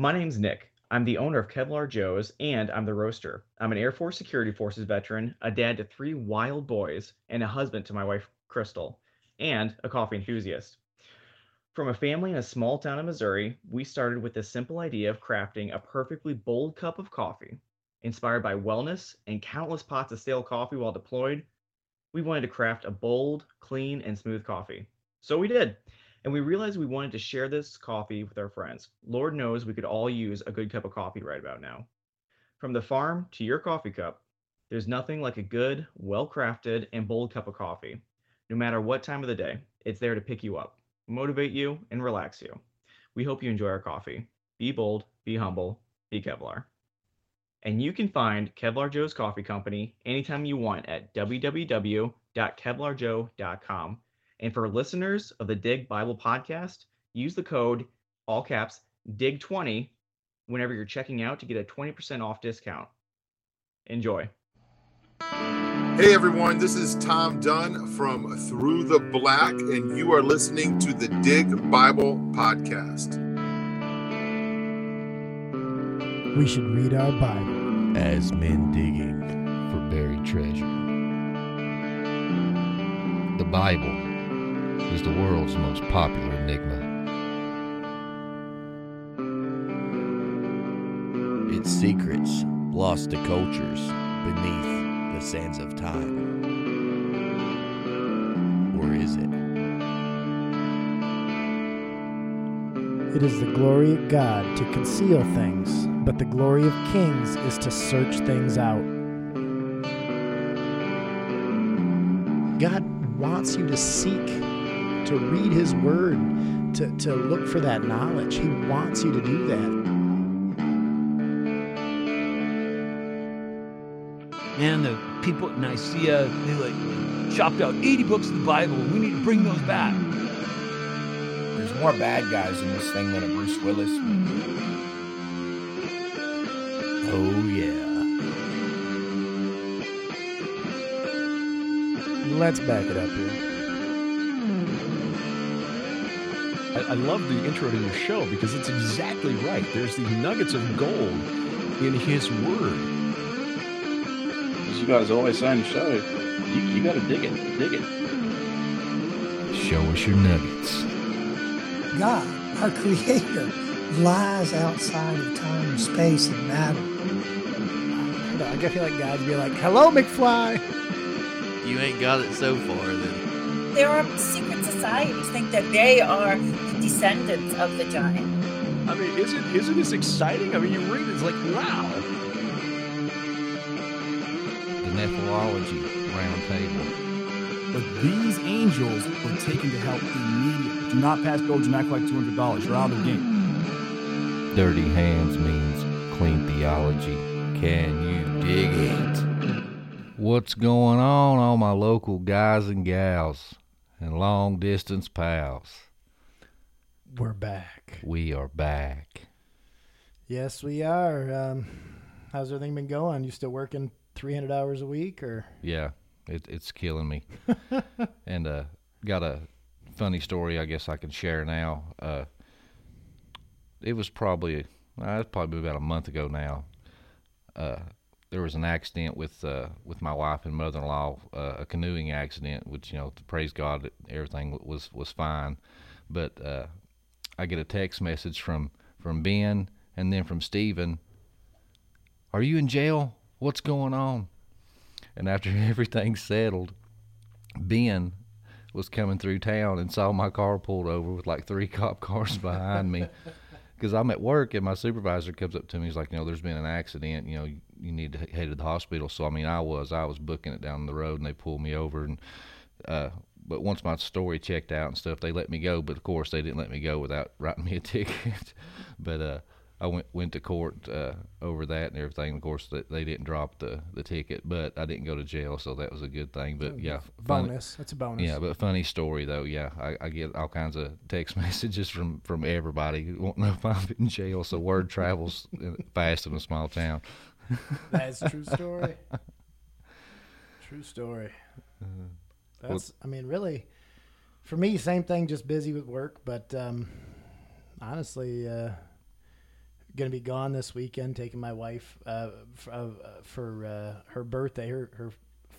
My name's Nick. I'm the owner of Kevlar Joe's and I'm the roaster. I'm an Air Force Security Forces veteran, a dad to three wild boys, and a husband to my wife, Crystal, and a coffee enthusiast. From a family in a small town in Missouri, we started with the simple idea of crafting a perfectly bold cup of coffee. Inspired by wellness and countless pots of stale coffee while deployed, we wanted to craft a bold, clean, and smooth coffee. So we did. And we realized we wanted to share this coffee with our friends. Lord knows we could all use a good cup of coffee right about now. From the farm to your coffee cup, there's nothing like a good, well crafted, and bold cup of coffee. No matter what time of the day, it's there to pick you up, motivate you, and relax you. We hope you enjoy our coffee. Be bold, be humble, be Kevlar. And you can find Kevlar Joe's Coffee Company anytime you want at www.kevlarjoe.com. And for listeners of the Dig Bible podcast, use the code all caps DIG20 whenever you're checking out to get a 20% off discount. Enjoy. Hey everyone, this is Tom Dunn from Through the Black, and you are listening to the Dig Bible Podcast. We should read our Bible. as men digging for buried treasure. The Bible is the world's most popular enigma. Its secrets lost to cultures beneath the sands of time. Or is it? It is the glory of God to conceal things, but the glory of kings is to search things out. God wants you to seek, to read His Word, to, to look for that knowledge. He wants you to do that. Man, the people at Nicaea, they like chopped out 80 books of the Bible. We need to bring those back. There's more bad guys in this thing than a Bruce Willis movie. Oh, yeah. Let's back it up here. I, I love the intro to your show because it's exactly right. There's these nuggets of gold in His Word. As you guys always say on the show, you, you got to dig it, dig it. Show us your nuggets. God, our Creator, lies outside of time, and space, and matter. I feel like God'd be like, "Hello, McFly." You ain't got it so far, then. There are secret societies think that they are the descendants of the giant. I mean, isn't isn't this exciting? I mean, you read it, it's like, wow. The Nephrology Roundtable. But these angels were taken to help immediately. Do not pass go and act like $200. You're out of the game. Dirty hands means clean theology. Can you dig it? What's going on, all my local guys and gals and long distance pals? We're back. We are back. Yes, we are. Um, how's everything been going? You still working 300 hours a week, or? Yeah, it, it's killing me. and uh, got a funny story I guess I can share now. Uh, it was probably uh, it's probably about a month ago now. Uh, there was an accident with uh, with my wife and mother-in-law, uh, a canoeing accident, which you know, praise God, everything was was fine. But uh, I get a text message from from Ben and then from Stephen. Are you in jail? What's going on? And after everything's settled, Ben was coming through town and saw my car pulled over with like three cop cars behind me. Because I'm at work and my supervisor comes up to me. He's like, you know, there's been an accident. You know, you, you need to head to the hospital. So I mean, I was I was booking it down the road and they pulled me over and. Uh, but once my story checked out and stuff, they let me go. But of course, they didn't let me go without writing me a ticket. but uh, I went went to court uh, over that and everything. Of course, they, they didn't drop the, the ticket, but I didn't go to jail, so that was a good thing. But yeah, bonus. That's a bonus. Yeah, but funny story though. Yeah, I, I get all kinds of text messages from from everybody wanting to know if I'm in jail. So word travels fast in a small town. That's a true story. true story. Uh, That's. I mean, really, for me, same thing. Just busy with work, but um, honestly, uh, gonna be gone this weekend, taking my wife uh, for, uh, for uh, her birthday, her her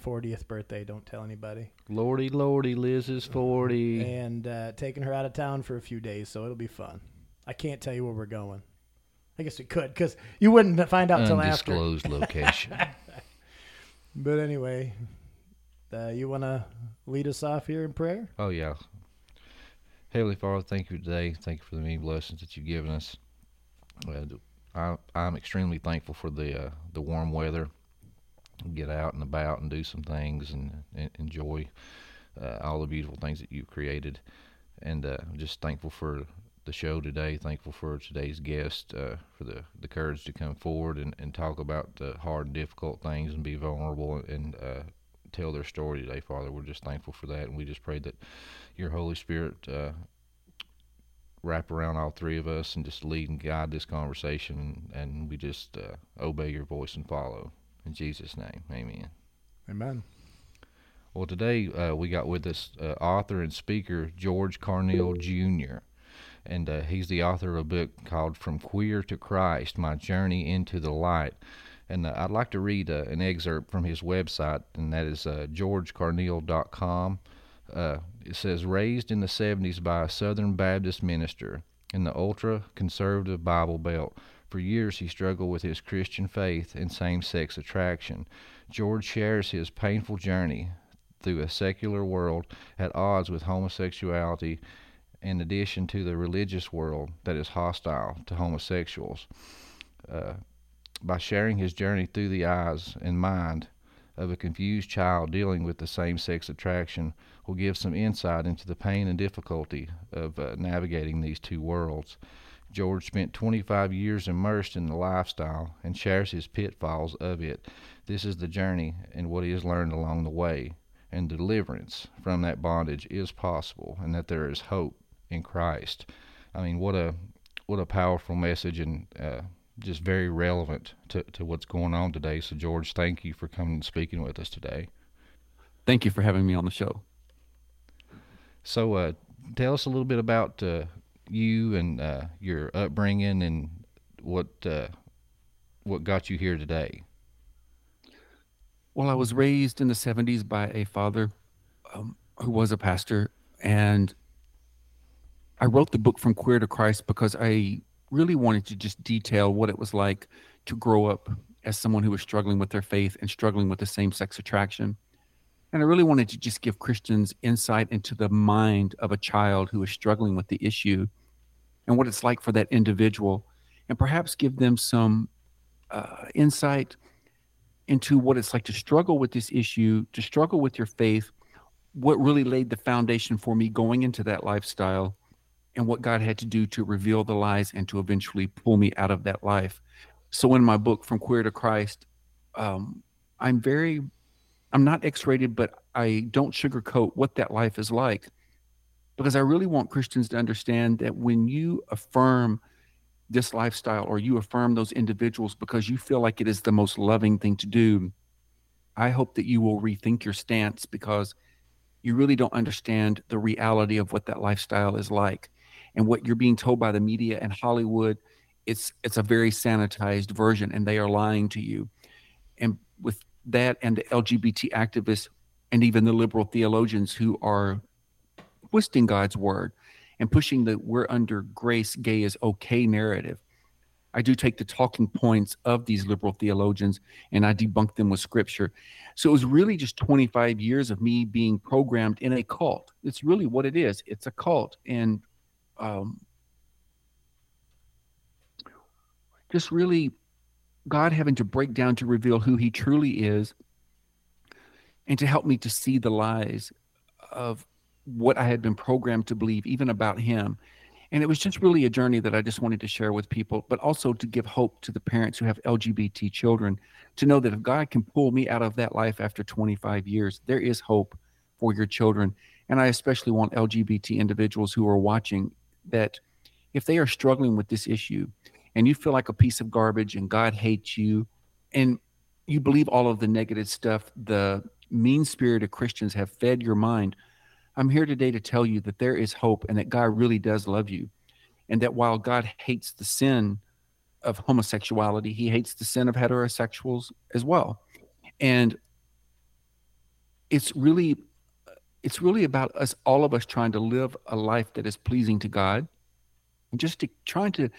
40th birthday. Don't tell anybody. Lordy, lordy, Liz is 40. And uh, taking her out of town for a few days, so it'll be fun. I can't tell you where we're going. I guess we could, because you wouldn't find out until after. Undisclosed location. but anyway, uh, you want to lead us off here in prayer? Oh, yeah. Heavenly Father, thank you today. Thank you for the many blessings that you've given us. Uh, I, I'm extremely thankful for the uh, the warm weather. Get out and about and do some things and, and enjoy uh, all the beautiful things that you've created. And uh, I'm just thankful for the show today. Thankful for today's guest, uh, for the, the courage to come forward and, and talk about the hard difficult things and be vulnerable and uh, tell their story today, Father. We're just thankful for that, and we just pray that your Holy Spirit uh, wrap around all three of us and just lead and guide this conversation, and, we just uh, obey your voice and follow. In Jesus' name, amen. Amen. Well, today uh, we got with us uh, author and speaker George Carneal Jr., and uh, he's the author of a book called From Queer to Christ My Journey into the Light. And uh, I'd like to read uh, an excerpt from his website, and that is uh, georgecarneal.com. Uh, it says, Raised in the 70s by a Southern Baptist minister in the ultra conservative Bible Belt, for years he struggled with his Christian faith and same sex attraction. George shares his painful journey through a secular world at odds with homosexuality, in addition to the religious world that is hostile to homosexuals. Uh, by sharing his journey through the eyes and mind of a confused child dealing with the same sex attraction will give some insight into the pain and difficulty of uh, navigating these two worlds. George spent 25 years immersed in the lifestyle and shares his pitfalls of it. This is the journey and what he has learned along the way. And deliverance from that bondage is possible, and that there is hope in Christ. I mean, what a what a powerful message, and uh, just very relevant to, to what's going on today. So, George, thank you for coming and speaking with us today. Thank you for having me on the show. So, uh, tell us a little bit about uh, you and uh, your upbringing and what uh, what got you here today. Well, I was raised in the '70s by a father um, who was a pastor, and I wrote the book "From Queer to Christ" because I really wanted to just detail what it was like to grow up as someone who was struggling with their faith and struggling with the same sex attraction. And I really wanted to just give Christians insight into the mind of a child who is struggling with the issue and what it's like for that individual, and perhaps give them some uh, insight into what it's like to struggle with this issue, to struggle with your faith, what really laid the foundation for me going into that lifestyle, and what God had to do to reveal the lies and to eventually pull me out of that life. So, in my book, From Queer to Christ, um, I'm very, I'm not X rated, but I don't sugarcoat what that life is like because I really want Christians to understand that when you affirm this lifestyle or you affirm those individuals because you feel like it is the most loving thing to do, I hope that you will rethink your stance because you really don't understand the reality of what that lifestyle is like and what you're being told by the media and Hollywood it's it's a very sanitized version and they are lying to you and with that and the LGBT activists and even the liberal theologians who are twisting God's word and pushing the we're under grace, gay is okay narrative. I do take the talking points of these liberal theologians and I debunk them with scripture. So it was really just 25 years of me being programmed in a cult. It's really what it is. It's a cult. And um, just really God having to break down to reveal who he truly is and to help me to see the lies of what I had been programmed to believe, even about him. And it was just really a journey that I just wanted to share with people, but also to give hope to the parents who have LGBT children to know that if God can pull me out of that life after 25 years, there is hope for your children. And I especially want LGBT individuals who are watching that if they are struggling with this issue and you feel like a piece of garbage and God hates you and you believe all of the negative stuff the mean spirit of Christians have fed your mind I'm here today to tell you that there is hope and that God really does love you. And that while God hates the sin of homosexuality. He hates the sin of heterosexuals as well. And it's really it's really about us all of us trying to live a life that is pleasing to God and just to, trying to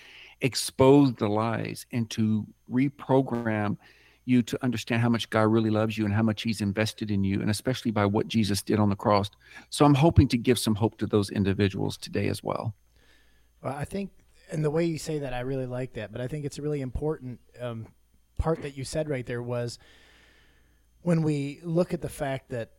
expose the lies and to reprogram you to understand how much God really loves you and how much he's invested in you and especially by what Jesus did on the cross. So I'm hoping to give some hope to those individuals today as well. Well, I think and the way you say that I really like that, but I think it's a really important um, part that you said right there was when we look at the fact that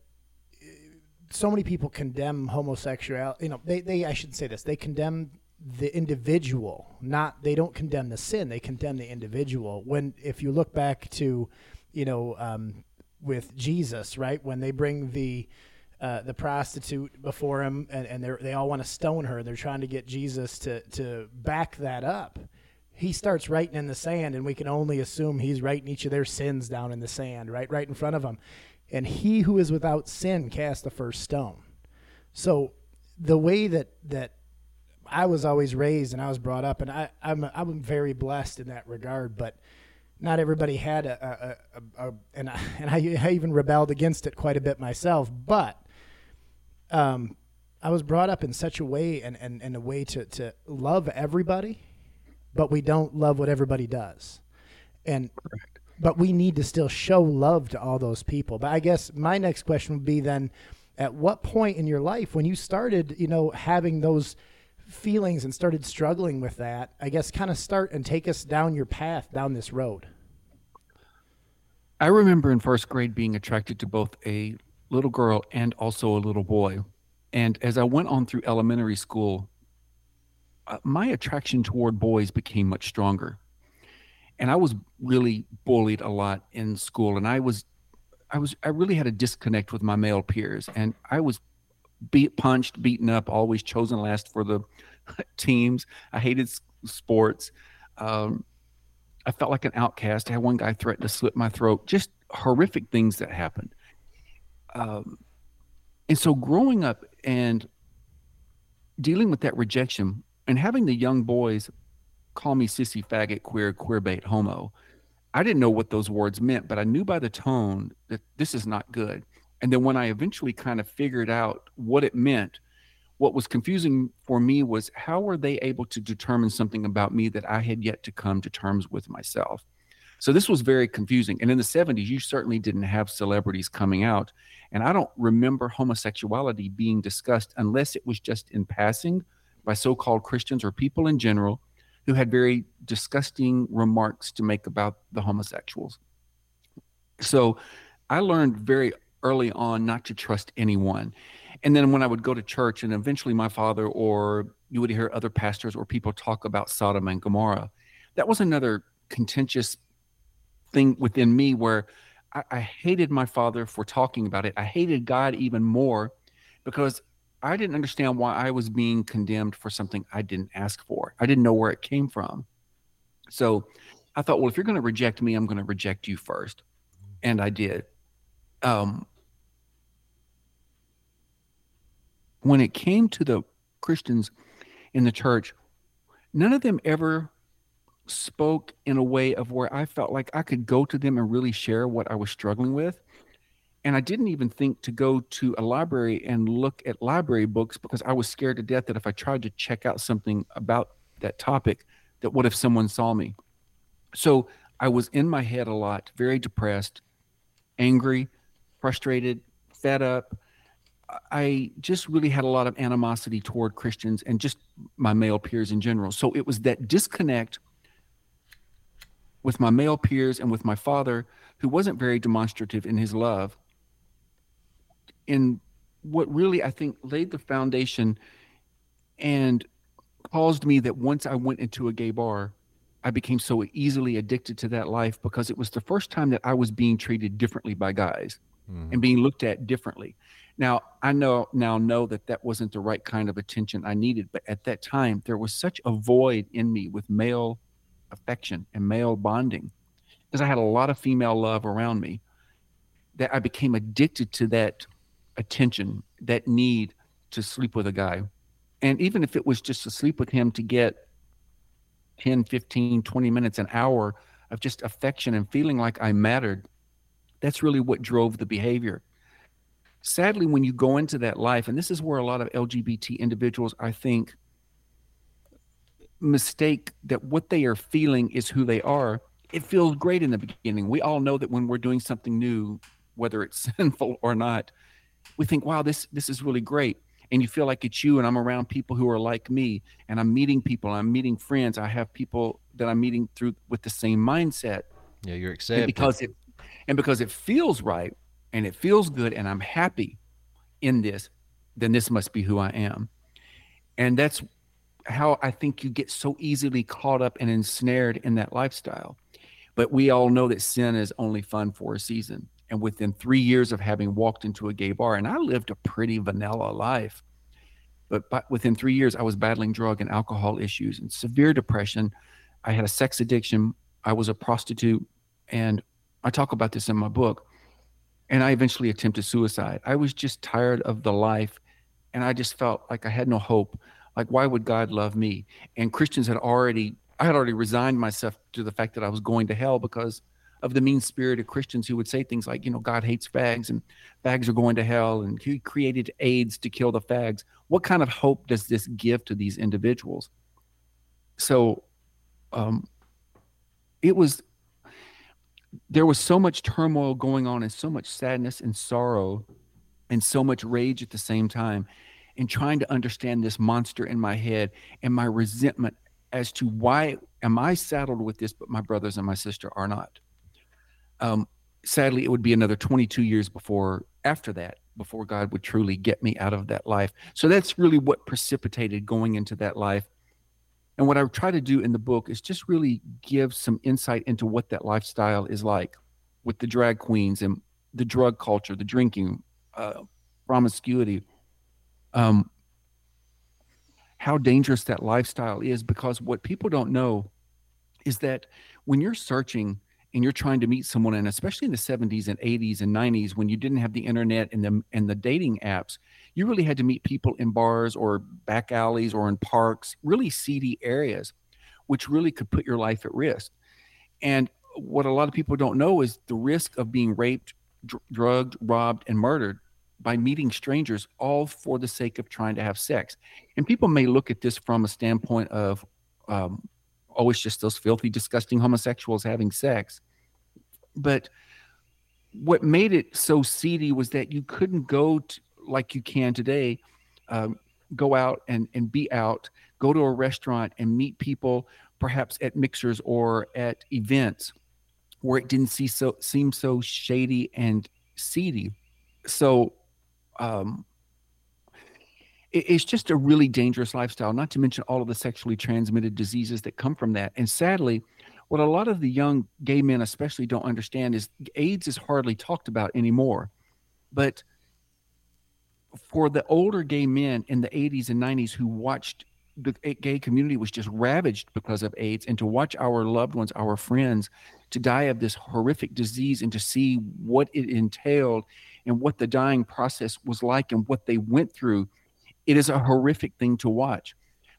so many people condemn homosexuality, you know, they, they I shouldn't say this, they condemn the individual, not they don't condemn the sin, they condemn the individual. When if you look back to, you know, um, with Jesus, right, when they bring the uh, the prostitute before him, and, and they all want to stone her. They're trying to get Jesus to to back that up. He starts writing in the sand, and we can only assume he's writing each of their sins down in the sand, right, right in front of them. And he who is without sin cast the first stone. So the way that that I was always raised and I was brought up, and I, I'm I'm very blessed in that regard. But not everybody had a, a, a, a and I, and I, I even rebelled against it quite a bit myself. But um, I was brought up in such a way and, and, and a way to, to love everybody, but we don't love what everybody does. And but we need to still show love to all those people. But I guess my next question would be then at what point in your life when you started, you know, having those feelings and started struggling with that, I guess kind of start and take us down your path down this road. I remember in first grade being attracted to both a little girl and also a little boy. And as I went on through elementary school, uh, my attraction toward boys became much stronger. And I was really bullied a lot in school and I was I was I really had a disconnect with my male peers and I was beat punched, beaten up, always chosen last for the teams. I hated sports. Um, I felt like an outcast. I had one guy threaten to slit my throat. Just horrific things that happened. Um, and so growing up and dealing with that rejection and having the young boys call me sissy, faggot, queer, queer bait, homo, I didn't know what those words meant, but I knew by the tone that this is not good. And then when I eventually kind of figured out what it meant, what was confusing for me was how were they able to determine something about me that I had yet to come to terms with myself? So this was very confusing. And in the 70s, you certainly didn't have celebrities coming out. And I don't remember homosexuality being discussed unless it was just in passing by so called Christians or people in general who had very disgusting remarks to make about the homosexuals. So I learned very early on not to trust anyone. And then when I would go to church, and eventually my father, or you would hear other pastors or people talk about Sodom and Gomorrah, that was another contentious thing within me where I, I hated my father for talking about it. I hated God even more because I didn't understand why I was being condemned for something I didn't ask for. I didn't know where it came from. So I thought, well, if you're going to reject me, I'm going to reject you first. And I did. Um, when it came to the Christians in the church, none of them ever spoke in a way of where I felt like I could go to them and really share what I was struggling with. And I didn't even think to go to a library and look at library books because I was scared to death that if I tried to check out something about that topic, that what if someone saw me? So I was in my head a lot, very depressed, angry, frustrated, fed up. I just really had a lot of animosity toward Christians and just my male peers in general. So it was that disconnect with my male peers and with my father, who wasn't very demonstrative in his love. In what really I think laid the foundation and caused me that once I went into a gay bar, I became so easily addicted to that life because it was the first time that I was being treated differently by guys mm-hmm. and being looked at differently. Now, I know now know that that wasn't the right kind of attention I needed, but at that time there was such a void in me with male affection and male bonding because I had a lot of female love around me that I became addicted to that attention, that need to sleep with a guy. And even if it was just to sleep with him to get 10, 15, 20 minutes, an hour of just affection and feeling like I mattered. That's really what drove the behavior. Sadly, when you go into that life, and this is where a lot of LGBT individuals, I think, mistake that what they are feeling is who they are. It feels great in the beginning. We all know that when we're doing something new, whether it's sinful or not, we think, wow, this this is really great. And you feel like it's you, and I'm around people who are like me, and I'm meeting people, I'm meeting friends. I have people that I'm meeting through with the same mindset. Yeah, you're accepted. And because it and because it feels right and it feels good and I'm happy in this, then this must be who I am. And that's how I think you get so easily caught up and ensnared in that lifestyle. But we all know that sin is only fun for a season. And within three years of having walked into a gay bar, and I lived a pretty vanilla life, but, but within three years, I was battling drug and alcohol issues and severe depression. I had a sex addiction. I was a prostitute. And I talk about this in my book. And I eventually attempted suicide. I was just tired of the life. And I just felt like I had no hope. Like, why would God love me? And Christians had already, I had already resigned myself to the fact that I was going to hell because of the mean spirited Christians who would say things like, you know, God hates fags and fags are going to hell and he created AIDS to kill the fags. What kind of hope does this give to these individuals? So um, it was, there was so much turmoil going on and so much sadness and sorrow and so much rage at the same time and trying to understand this monster in my head and my resentment as to why am I saddled with this, but my brothers and my sister are not. Um, sadly, it would be another 22 years before after that before God would truly get me out of that life. So that's really what precipitated going into that life. And what I try to do in the book is just really give some insight into what that lifestyle is like with the drag queens and the drug culture, the drinking, uh, promiscuity, um, how dangerous that lifestyle is. Because what people don't know is that when you're searching and you're trying to meet someone, and especially in the 70s and 80s and 90s, when you didn't have the internet and the and the dating apps, you really had to meet people in bars or back alleys or in parks, really seedy areas, which really could put your life at risk. And what a lot of people don't know is the risk of being raped, dr- drugged, robbed, and murdered by meeting strangers, all for the sake of trying to have sex. And people may look at this from a standpoint of, um, oh, it's just those filthy, disgusting homosexuals having sex. But what made it so seedy was that you couldn't go to, like you can today, um, go out and, and be out, go to a restaurant and meet people, perhaps at mixers or at events where it didn't see so seem so shady and seedy. So um, it's just a really dangerous lifestyle, not to mention all of the sexually transmitted diseases that come from that. And sadly, what a lot of the young gay men especially don't understand is AIDS is hardly talked about anymore. But for the older gay men in the 80s and 90s who watched the gay community was just ravaged because of AIDS, and to watch our loved ones, our friends, to die of this horrific disease and to see what it entailed and what the dying process was like and what they went through, it is a horrific thing to watch.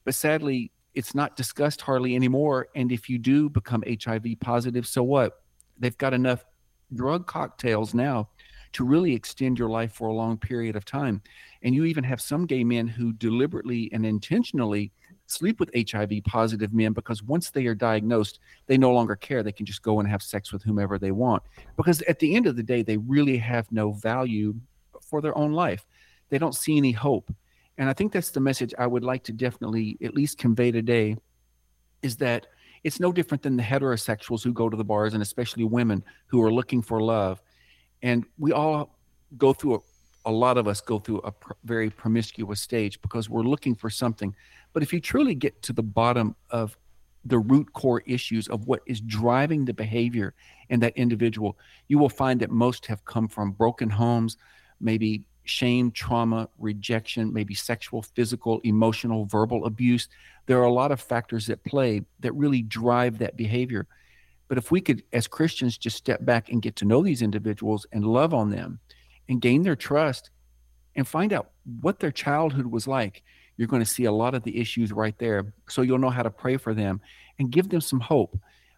But sadly, it's not discussed hardly anymore. And if you do become HIV positive, so what? They've got enough drug cocktails now to really extend your life for a long period of time. And you even have some gay men who deliberately and intentionally sleep with HIV positive men because once they are diagnosed, they no longer care. They can just go and have sex with whomever they want. Because at the end of the day, they really have no value for their own life. They don't see any hope. And I think that's the message I would like to definitely at least convey today is that it's no different than the heterosexuals who go to the bars and especially women who are looking for love. And we all go through a, a lot of us go through a pr- very promiscuous stage because we're looking for something. But if you truly get to the bottom of the root core issues of what is driving the behavior in that individual, you will find that most have come from broken homes, maybe shame, trauma, rejection, maybe sexual, physical, emotional, verbal abuse. There are a lot of factors at play that really drive that behavior. But if we could, as Christians, just step back and get to know these individuals and love on them and gain their trust and find out what their childhood was like, you're going to see a lot of the issues right there. So you'll know how to pray for them and give them some hope.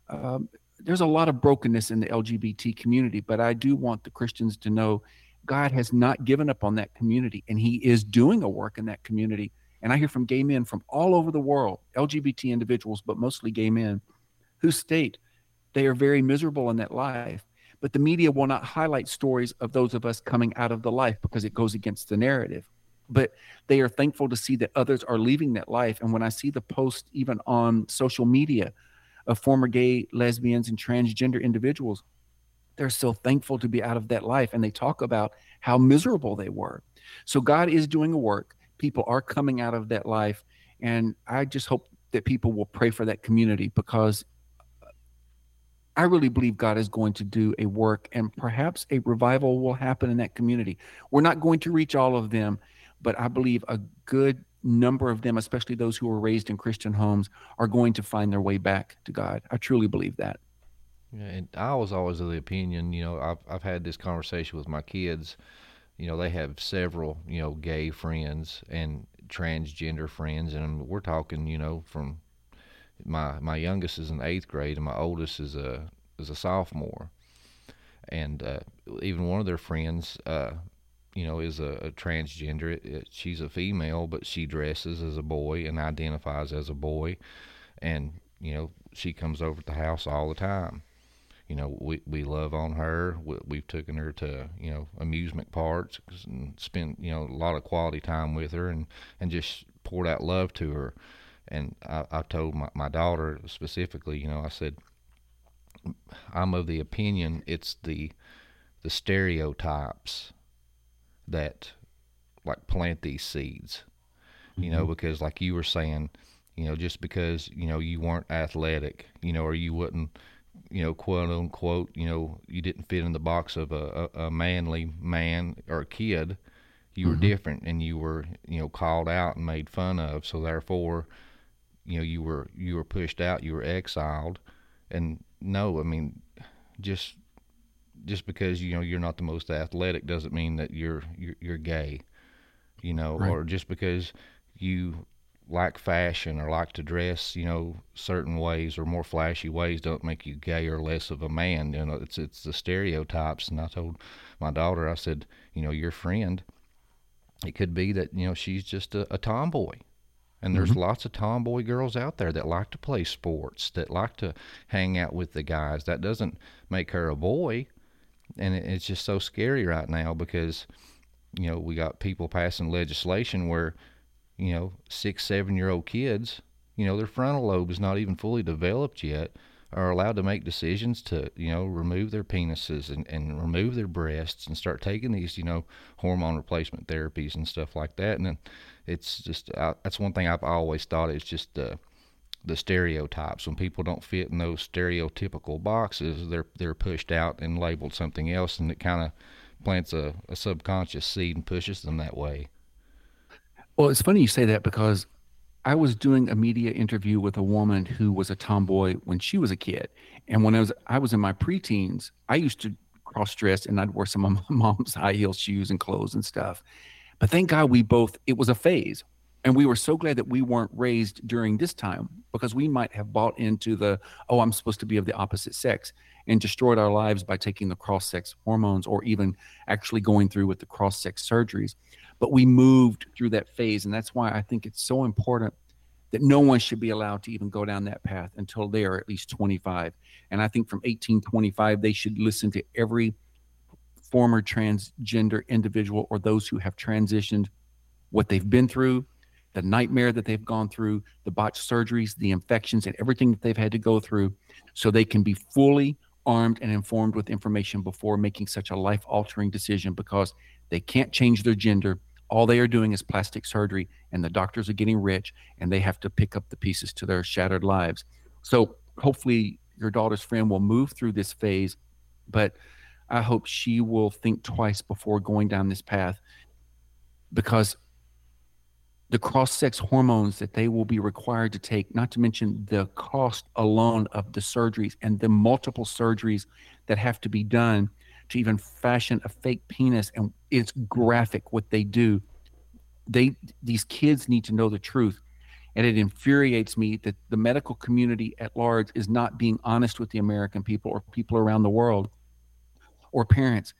Um, there's a lot of brokenness in the LGBT community, but I do want the Christians to know God has not given up on that community and he is doing a work in that community. And I hear from gay men from all over the world, LGBT individuals, but mostly gay men, who state they are very miserable in that life. But the media will not highlight stories of those of us coming out of the life because it goes against the narrative. But they are thankful to see that others are leaving that life. And when I see the post, even on social media, of former gay, lesbians, and transgender individuals, they're so thankful to be out of that life. And they talk about how miserable they were. So God is doing a work. People are coming out of that life. And I just hope that people will pray for that community because I really believe God is going to do a work and perhaps a revival will happen in that community. We're not going to reach all of them, but I believe a good number of them, especially those who were raised in Christian homes, are going to find their way back to God. I truly believe that. And I was always of the opinion, you know, I've I've had this conversation with my kids. You know, they have several, you know, gay friends and transgender friends, and we're talking, you know, from my my youngest is in eighth grade, and my oldest is a is a sophomore, and uh, even one of their friends, uh, you know, is a, a transgender. It, it, she's a female, but she dresses as a boy and identifies as a boy, and you know, she comes over to the house all the time you know, we we love on her. We, have taken her to you know amusement parks and spent you know a lot of quality time with her and and just poured out love to her. And I, I told my, my daughter specifically, you know, I said, I'm of the opinion it's the the stereotypes that like plant these seeds. You know, mm-hmm. because like you were saying, you know, just because you know you weren't athletic, you know, or you wouldn't you know, quote unquote, you know, you didn't fit in the box of a, a, a manly man or a kid. You were mm-hmm. different, and you were, you know, called out and made fun of. So therefore, you know, you were you were pushed out. You were exiled. And no, I mean, just just because you know you're not the most athletic doesn't mean that you're you're, you're gay. You know, right. or just because you like fashion or like to dress, you know, certain ways or more flashy ways don't make you gay or less of a man. You know, it's it's the stereotypes. And I told my daughter, I said, you know, your friend, it could be that you know she's just a, a tomboy, and there's mm-hmm. lots of tomboy girls out there that like to play sports, that like to hang out with the guys. That doesn't make her a boy, and it, it's just so scary right now because, you know, we got people passing legislation where you know, six, seven year old kids, you know, their frontal lobe is not even fully developed yet, are allowed to make decisions to, you know, remove their penises and, and remove their breasts and start taking these, you know, hormone replacement therapies and stuff like that. And then it's just, uh, that's one thing I've always thought is just the, the stereotypes. When people don't fit in those stereotypical boxes, they're, they're pushed out and labeled something else. And it kind of plants a, a subconscious seed and pushes them that way. Well, it's funny you say that because I was doing a media interview with a woman who was a tomboy when she was a kid, and when I was I was in my preteens, I used to cross dress and I'd wear some of my mom's high heel shoes and clothes and stuff. But thank God we both it was a phase, and we were so glad that we weren't raised during this time because we might have bought into the oh I'm supposed to be of the opposite sex and destroyed our lives by taking the cross sex hormones or even actually going through with the cross sex surgeries but we moved through that phase. And that's why i think it's so important that no one should be allowed to even go down that path until they are at least 25 and i think from 1825 they should listen to every former transgender individual or those who have transitioned what they've been through the nightmare that they've gone through the botched surgeries the infections and everything that they've had to go through so they can be fully armed and informed with information before making such a life altering decision because they can't change their gender. All they are doing is plastic surgery, and the doctors are getting rich, and they have to pick up the pieces to their shattered lives. So hopefully, your daughter's friend will move through this phase, but I hope she will think twice before going down this path because the cross sex hormones that they will be required to take, not to mention the cost alone of the surgeries and the multiple surgeries that have to be done to even fashion a fake penis. And it's graphic what they do. They these kids need to know the truth. And it infuriates me that the medical community at large is not being honest with the American people or people around the world or parents.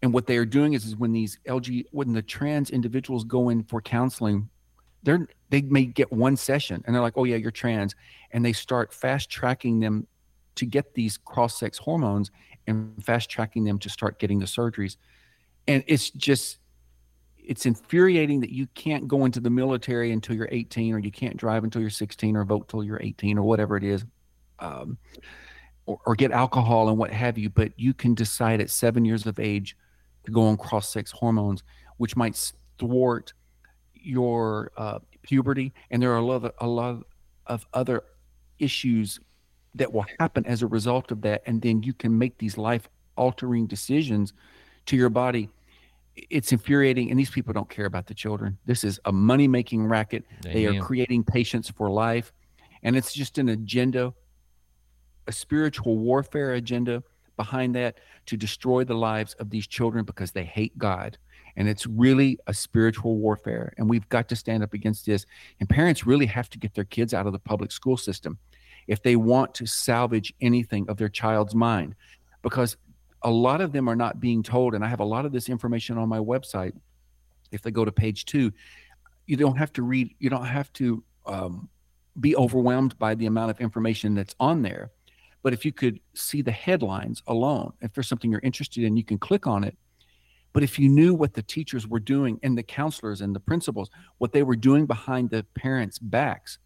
And what they are doing is, is when these LG, when the trans individuals go in for counseling, they're they may get one session and they're like, oh yeah, you're trans, and they start fast tracking them to get these cross sex hormones and fast tracking them to start getting the surgeries. And it's just it's infuriating that you can't go into the military until you're 18 or you can't drive until you're 16 or vote till you're 18 or whatever it is um, or, or, get alcohol and what have you but you can decide at seven years of age to go on cross-sex hormones which might thwart your uh, puberty and there are a lot, of, a lot of other issues that will happen as a result of that and then you can make these life altering decisions to your body. It's infuriating and these people don't care about the children. This is a money making racket. Amen. they are creating patients for life and it's just an agenda a spiritual warfare agenda behind that to destroy the lives of these children because they hate god and it's really a spiritual warfare and we've got to stand up against this and parents really have to get their kids out of the public school system if they want to salvage anything of their child's mind because a lot of them are not being told, and I have a lot of this information on my website. If they go to page two, you don't have to read, you don't have to um, be overwhelmed by the amount of information that's on there. But if you could see the headlines alone, if there's something you're interested in, you can click on it. But if you knew what the teachers were doing and the counselors and the principals, what they were doing behind the parents' backs,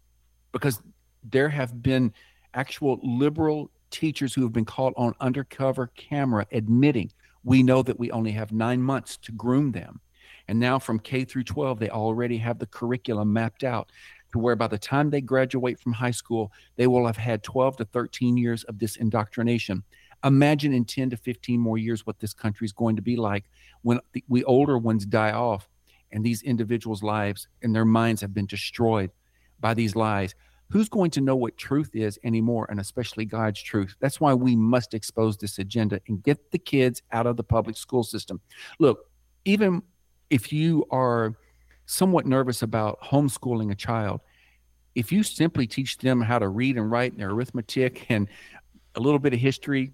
because there have been actual liberal teachers who have been caught on undercover camera admitting we know that we only have nine months to groom them. And now from K through 12, they already have the curriculum mapped out to where by the time they graduate from high school, they will have had 12 to 13 years of this indoctrination. Imagine in 10 to 15 more years what this country is going to be like when the, we older ones die off and these individuals' lives and their minds have been destroyed by these lies. Who's going to know what truth is anymore and especially god's truth? That's why we must expose this agenda and get the kids out of the public school system. Look even if you are somewhat nervous about homeschooling a child if you simply teach them how to read and write and their arithmetic and a little bit of history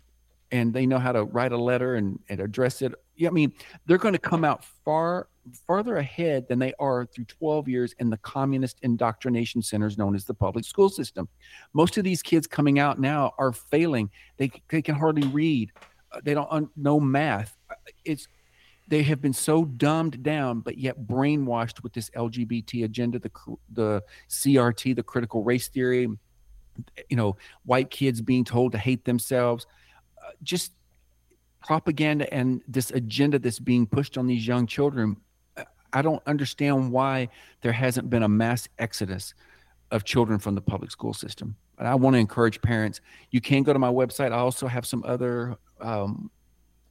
and they know how to write a letter and, and address it i mean they're going to come out far farther ahead than they are through 12 years in the communist indoctrination centers known as the public school system. Most of these kids coming out now are failing. They, they can hardly read. Uh, they don't un- know math. Uh, it's they have been so dumbed down, but yet brainwashed with this LGBT agenda, the the CRT, the critical race theory. You know, white kids being told to hate themselves. Just propaganda and this agenda that's being pushed on these young children I don't understand why there hasn't been a mass exodus of children from the public school system. And I want to encourage parents. You can go to my website. I also have some other um,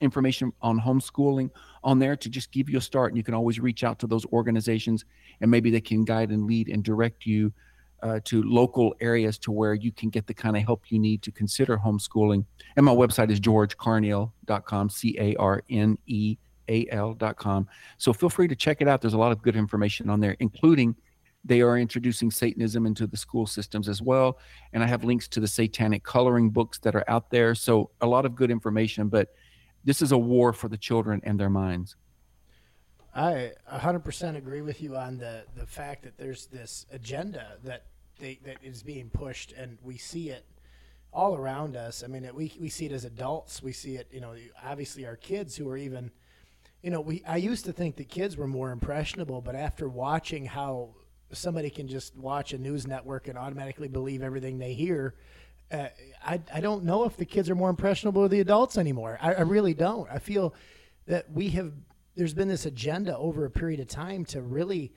information on homeschooling on there to just give you a start. And you can always reach out to those organizations, and maybe they can guide and lead and direct you uh, to local areas to where you can get the kind of help you need to consider homeschooling. And my website is georgecarneal.com, C A R N E A L.com. So feel free to check it out. There's a lot of good information on there, including they are introducing Satanism into the school systems as well. And I have links to the satanic coloring books that are out there. So a lot of good information, but this is a war for the children and their minds. I 100% agree with you on the, the fact that there's this agenda that they, that is being pushed, and we see it all around us. I mean, it, we, we see it as adults. We see it, you know, obviously our kids who are even you know, we I used to think the kids were more impressionable, but after watching how somebody can just watch a news network and automatically believe everything they hear, uh, I I don't know if the kids are more impressionable than the adults anymore. I, I really don't. I feel that we have there's been this agenda over a period of time to really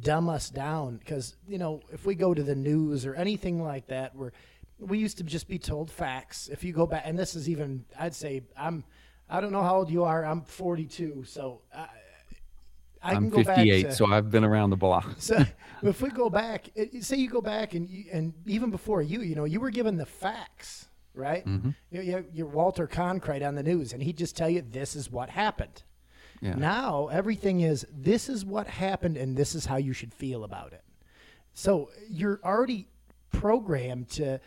dumb us down because you know if we go to the news or anything like that where we used to just be told facts if you go back and this is even i'd say i'm I don't know how old you are. I'm 42, so I, I am 58, to, so I've been around the block. so if we go back, say you go back and you, and even before you, you know, you were given the facts, right? Mm-hmm. You, you're Walter Cronkite on the news, and he'd just tell you this is what happened. Yeah. Now everything is this is what happened, and this is how you should feel about it. So you're already programmed to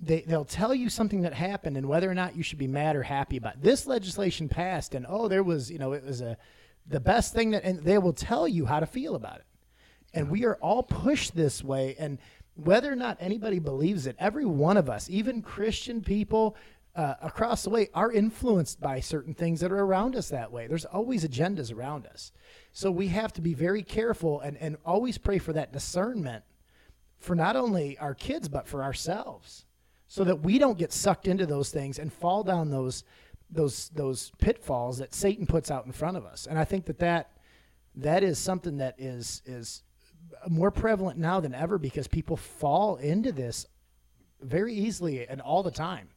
they, they'll tell you something that happened and whether or not you should be mad or happy about it. this legislation passed and oh there was you know it was a the best thing that and they will tell you how to feel about it and we are all pushed this way and whether or not anybody believes it every one of us even christian people uh, across the way are influenced by certain things that are around us that way there's always agendas around us so we have to be very careful and, and always pray for that discernment for not only our kids but for ourselves so that we don't get sucked into those things and fall down those those those pitfalls that Satan puts out in front of us. And I think that that that is something that is is more prevalent now than ever because people fall into this very easily and all the time.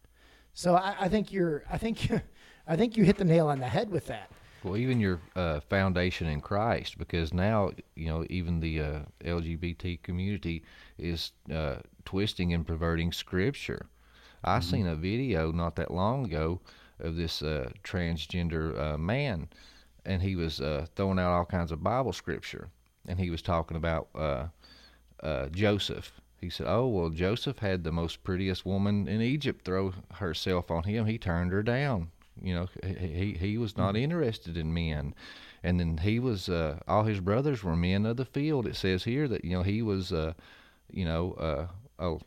So I, I think you're I think I think you hit the nail on the head with that. Well, even your uh, foundation in Christ, because now you know even the uh, LGBT community is uh, twisting and perverting Scripture. I mm-hmm. seen a video not that long ago of this uh, transgender uh, man, and he was uh, throwing out all kinds of Bible Scripture, and he was talking about Joseph. He said, "Oh well, Joseph had the most prettiest woman in Egypt throw herself on him. He turned her down." You know, he he was not mm-hmm. interested in men, and then he was uh, all his brothers were men of the field. It says here that you know he was, uh, you know, uh, oh,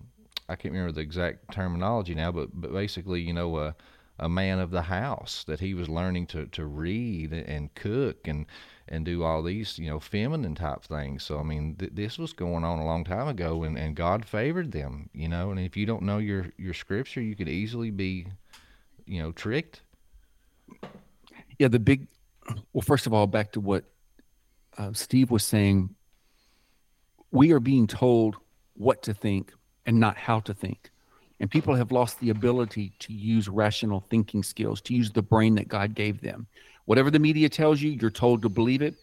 I can't remember the exact terminology now, but but basically, you know, uh, a man of the house that he was learning to to read and cook and and do all these you know feminine type things so i mean th- this was going on a long time ago and, and god favored them you know and if you don't know your your scripture you could easily be you know tricked yeah, the big. Well, first of all, back to what uh, Steve was saying. We are being told what to think and not how to think. And people have lost the ability to use rational thinking skills, to use the brain that God gave them. Whatever the media tells you, you're told to believe it,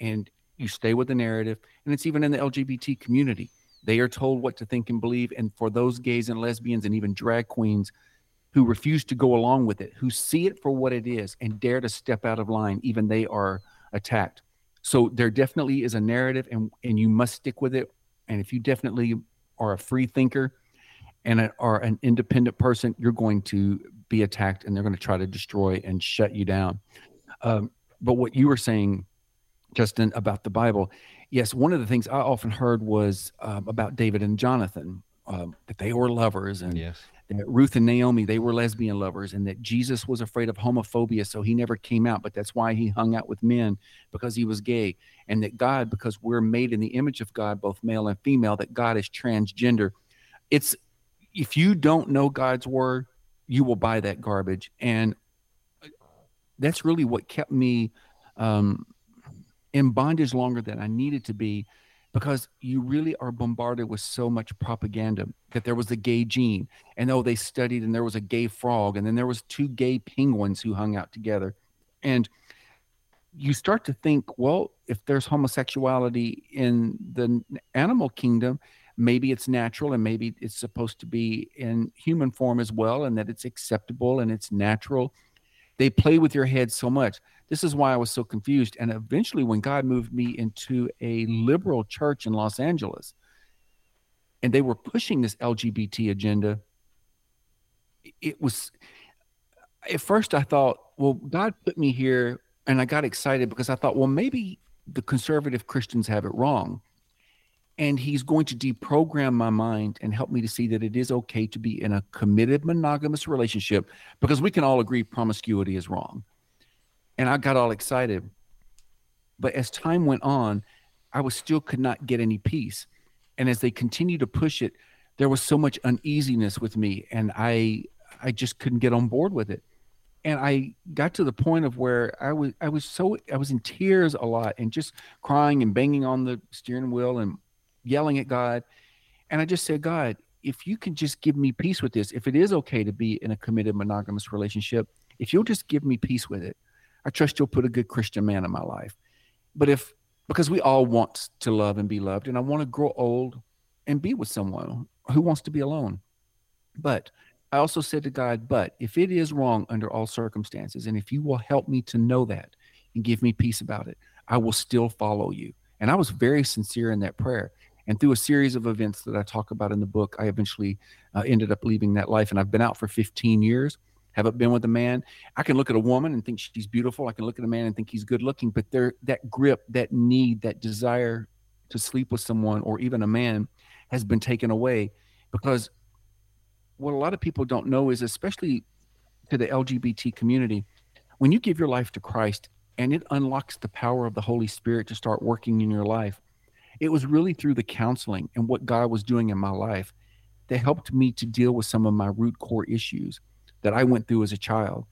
and you stay with the narrative. And it's even in the LGBT community. They are told what to think and believe. And for those gays and lesbians and even drag queens, who refuse to go along with it, who see it for what it is and dare to step out of line, even they are attacked. So there definitely is a narrative, and and you must stick with it. And if you definitely are a free thinker and a, are an independent person, you're going to be attacked, and they're going to try to destroy and shut you down. Um, but what you were saying, Justin, about the Bible, yes, one of the things I often heard was um, about David and Jonathan, um, that they were lovers, and yes that Ruth and Naomi, they were lesbian lovers, and that Jesus was afraid of homophobia, so he never came out, but that's why he hung out with men because he was gay. And that God, because we're made in the image of God, both male and female, that God is transgender. It's if you don't know God's word, you will buy that garbage. And that's really what kept me um, in bondage longer than I needed to be because you really are bombarded with so much propaganda that there was a gay gene and oh they studied and there was a gay frog and then there was two gay penguins who hung out together and you start to think well if there's homosexuality in the animal kingdom maybe it's natural and maybe it's supposed to be in human form as well and that it's acceptable and it's natural they play with your head so much this is why I was so confused. And eventually, when God moved me into a liberal church in Los Angeles, and they were pushing this LGBT agenda, it was at first I thought, well, God put me here, and I got excited because I thought, well, maybe the conservative Christians have it wrong. And he's going to deprogram my mind and help me to see that it is okay to be in a committed monogamous relationship because we can all agree promiscuity is wrong and I got all excited. But as time went on, I was still could not get any peace. And as they continued to push it, there was so much uneasiness with me and I I just couldn't get on board with it. And I got to the point of where I was I was so I was in tears a lot and just crying and banging on the steering wheel and yelling at God. And I just said, God, if you can just give me peace with this, if it is okay to be in a committed monogamous relationship, if you'll just give me peace with it, I trust you'll put a good Christian man in my life. But if, because we all want to love and be loved, and I want to grow old and be with someone who wants to be alone. But I also said to God, but if it is wrong under all circumstances, and if you will help me to know that and give me peace about it, I will still follow you. And I was very sincere in that prayer. And through a series of events that I talk about in the book, I eventually uh, ended up leaving that life. And I've been out for 15 years. Haven't been with a man. I can look at a woman and think she's beautiful. I can look at a man and think he's good looking. But there, that grip, that need, that desire to sleep with someone or even a man has been taken away because what a lot of people don't know is, especially to the LGBT community, when you give your life to Christ and it unlocks the power of the Holy Spirit to start working in your life, it was really through the counseling and what God was doing in my life that helped me to deal with some of my root core issues that I went through as a child.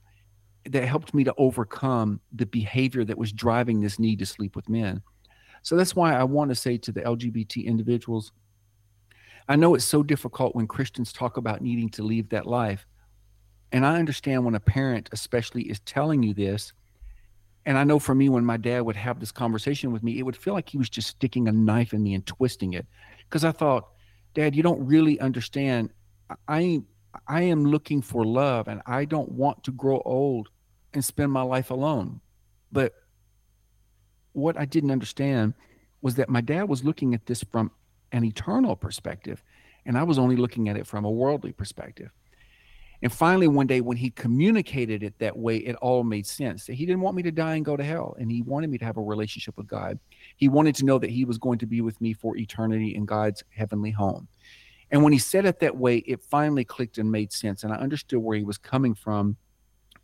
That helped me to overcome the behavior that was driving this need to sleep with men. So that's why I want to say to the LGBT individuals I know it's so difficult when Christians talk about needing to leave that life. And I understand when a parent, especially, is telling you this. And I know for me, when my dad would have this conversation with me, it would feel like he was just sticking a knife in me and twisting it. Because I thought, Dad, you don't really understand. I I am looking for love and I don't want to grow old and spend my life alone. But what I didn't understand was that my dad was looking at this from an eternal perspective, and I was only looking at it from a worldly perspective. And finally, one day when he communicated it that way, it all made sense. He didn't want me to die and go to hell, and he wanted me to have a relationship with God. He wanted to know that he was going to be with me for eternity in God's heavenly home. And when he said it that way, it finally clicked and made sense. And I understood where he was coming from,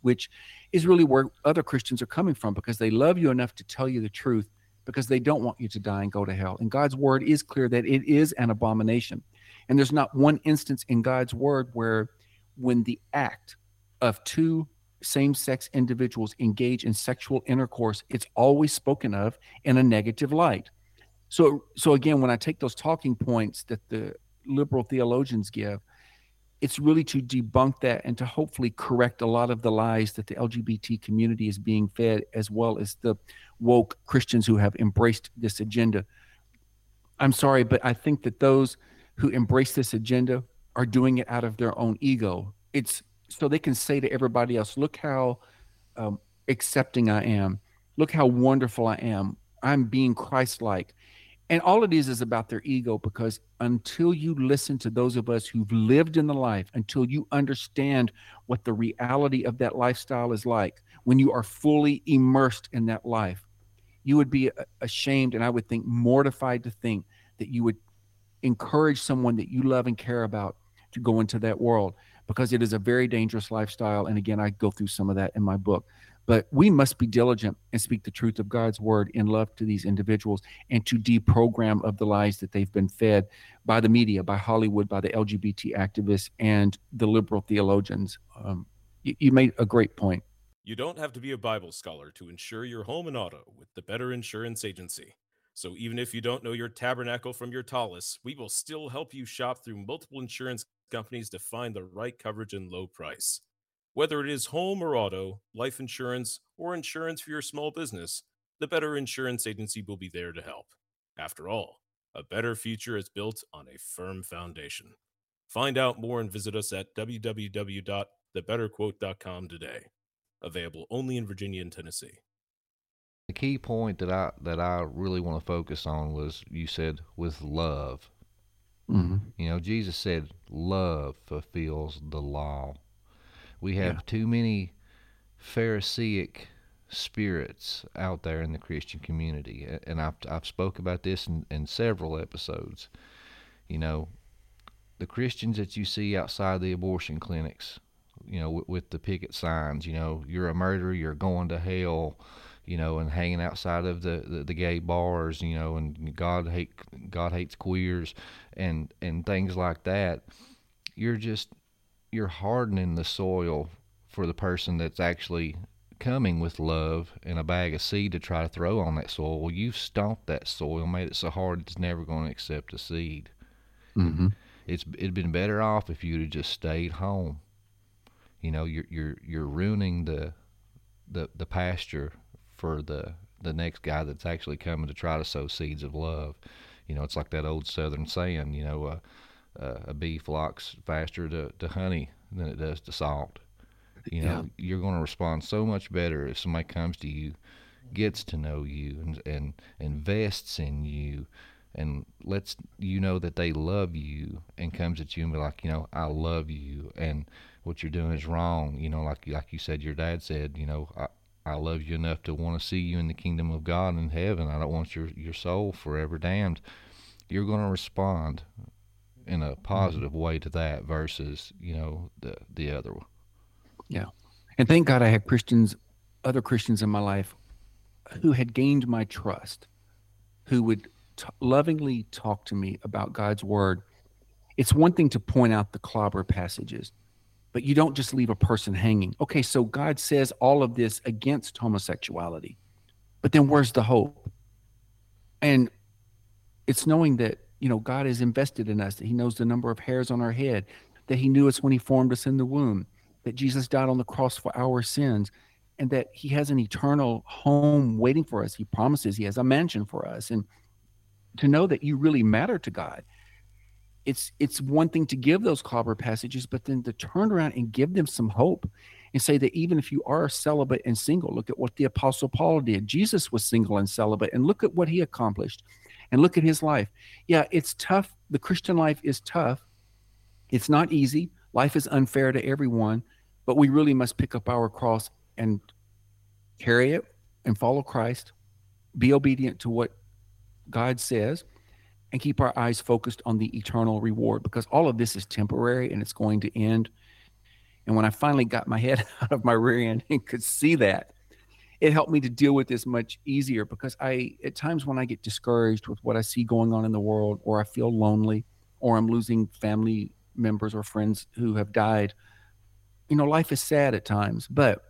which is really where other Christians are coming from because they love you enough to tell you the truth because they don't want you to die and go to hell. And God's word is clear that it is an abomination. And there's not one instance in God's word where when the act of two same sex individuals engage in sexual intercourse, it's always spoken of in a negative light. So, so again, when I take those talking points that the liberal theologians give, it's really to debunk that and to hopefully correct a lot of the lies that the LGBT community is being fed, as well as the woke Christians who have embraced this agenda. I'm sorry, but I think that those who embrace this agenda are doing it out of their own ego. It's so they can say to everybody else, look how um, accepting I am. Look how wonderful I am. I'm being Christ like. And all it is is about their ego because until you listen to those of us who've lived in the life, until you understand what the reality of that lifestyle is like, when you are fully immersed in that life, you would be ashamed and I would think mortified to think that you would encourage someone that you love and care about to go into that world because it is a very dangerous lifestyle. And again, I go through some of that in my book. But we must be diligent and speak the truth of God's word in love to these individuals and to deprogram of the lies that they've been fed by the media, by Hollywood, by the LGBT activists, and the liberal theologians. Um, you, you made a great point. You don't have to be a Bible scholar to insure your home and auto with the Better Insurance Agency. So even if you don't know your tabernacle from your tallis, we will still help you shop through multiple insurance companies to find the right coverage and low price. Whether it is home or auto, life insurance, or insurance for your small business, the Better Insurance Agency will be there to help. After all, a better future is built on a firm foundation. Find out more and visit us at www.thebetterquote.com today available only in Virginia and Tennessee. The key point that I that I really want to focus on was you said with love. Mm-hmm. You know, Jesus said love fulfills the law. We have yeah. too many Pharisaic spirits out there in the Christian community, and I've I've spoke about this in, in several episodes. You know, the Christians that you see outside the abortion clinics, you know, with, with the picket signs, you know, you're a murderer, you're going to hell, you know, and hanging outside of the, the, the gay bars, you know, and God hate God hates queers and and things like that. You're just you're hardening the soil for the person that's actually coming with love and a bag of seed to try to throw on that soil. Well, you've stomped that soil, made it so hard it's never going to accept a seed. Mm-hmm. It's it'd been better off if you'd have just stayed home you know you're you're you're ruining the the the pasture for the the next guy that's actually coming to try to sow seeds of love. You know, it's like that old Southern saying. You know, uh, uh, a bee flocks faster to, to honey than it does to salt. You know, yeah. you're going to respond so much better if somebody comes to you, gets to know you, and and invests in you, and lets you know that they love you and comes at you and be like, you know, I love you and what you're doing is wrong. You know, like like you said, your dad said, you know, I, I love you enough to want to see you in the kingdom of God in heaven. I don't want your your soul forever damned. You're going to respond in a positive mm-hmm. way to that versus you know the the other one. Yeah. And thank God I had Christians, other Christians in my life who had gained my trust, who would t- lovingly talk to me about God's word. It's one thing to point out the clobber passages, but you don't just leave a person hanging. Okay, so God says all of this against homosexuality, but then where's the hope? And it's knowing that, you know, God is invested in us, that He knows the number of hairs on our head, that He knew us when He formed us in the womb, that Jesus died on the cross for our sins, and that He has an eternal home waiting for us. He promises He has a mansion for us. And to know that you really matter to God it's it's one thing to give those clobber passages, but then to turn around and give them some hope and say that even if you are celibate and single, look at what the apostle Paul did. Jesus was single and celibate, and look at what he accomplished. And look at his life. Yeah, it's tough. The Christian life is tough. It's not easy. Life is unfair to everyone, but we really must pick up our cross and carry it and follow Christ. Be obedient to what God says and keep our eyes focused on the eternal reward because all of this is temporary and it's going to end. And when I finally got my head out of my rear end and could see that, it helped me to deal with this much easier because I, at times when I get discouraged with what I see going on in the world, or I feel lonely, or I'm losing family members or friends who have died, you know, life is sad at times, but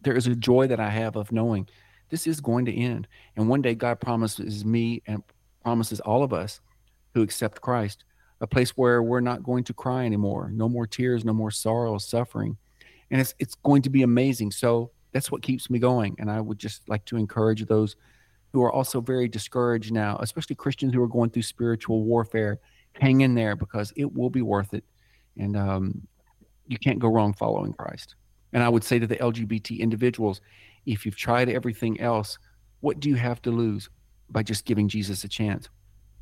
there is a joy that I have of knowing this is going to end. And one day God promises me and promises all of us who accept Christ a place where we're not going to cry anymore, no more tears, no more sorrow, suffering. And it's it's going to be amazing. So that's what keeps me going. And I would just like to encourage those who are also very discouraged now, especially Christians who are going through spiritual warfare, hang in there because it will be worth it. And um, you can't go wrong following Christ. And I would say to the LGBT individuals, if you've tried everything else, what do you have to lose? By just giving Jesus a chance.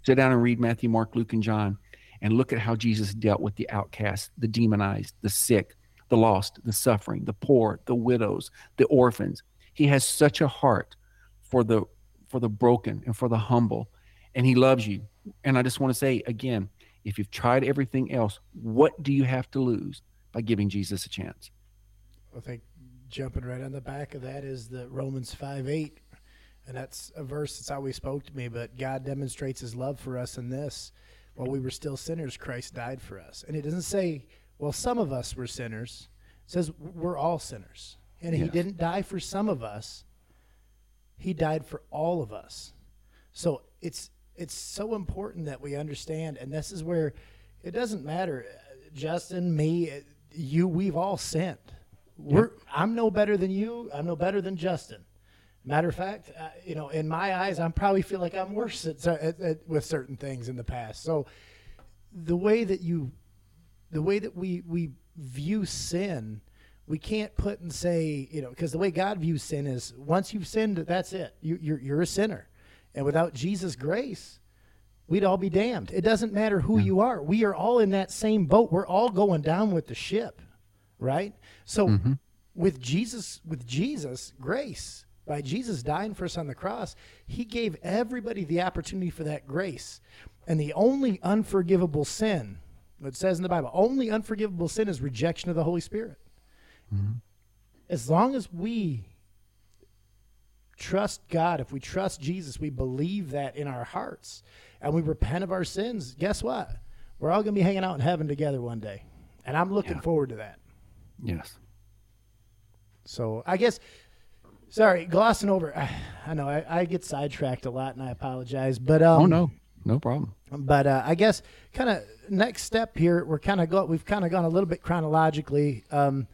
Sit down and read Matthew, Mark, Luke, and John and look at how Jesus dealt with the outcast, the demonized, the sick, the lost, the suffering, the poor, the widows, the orphans. He has such a heart for the for the broken and for the humble and he loves you. And I just want to say again, if you've tried everything else, what do you have to lose by giving Jesus a chance? I think jumping right on the back of that is the Romans 5 8 and that's a verse that's always spoke to me. But God demonstrates His love for us in this: while we were still sinners, Christ died for us. And it doesn't say, "Well, some of us were sinners." It says we're all sinners, and He didn't die for some of us. He died for all of us. So it's it's so important that we understand, and this is where it doesn't matter, Justin, me, you. We've all sinned. We're I'm no better than you. I'm no better than Justin. Matter of fact, uh, you know, in my eyes, I probably feel like I'm worse at, at, at, with certain things in the past. So, the way that you, the way that we we view sin, we can't put and say, you know, because the way God views sin is once you've sinned, that's it. You, you're you're a sinner, and without Jesus' grace, we'd all be damned. It doesn't matter who you are. We are all in that same boat. We're all going down with the ship, right? So, Mm-hmm. with Jesus, with Jesus' grace by Jesus dying for us on the cross, he gave everybody the opportunity for that grace. And the only unforgivable sin, it says in the Bible, only unforgivable sin is rejection of the Holy Spirit. Mm-hmm. As long as we trust God, if we trust Jesus, we believe that in our hearts, and we repent of our sins, guess what? We're all going to be hanging out in heaven together one day. And I'm looking forward to that. Yes. So I guess Sorry, glossing over. I know I, I get sidetracked a lot, and I apologize. But um, oh no, no problem. But uh, I guess kind of next step here, we're kind of go. We've kind of gone a little bit chronologically. Um,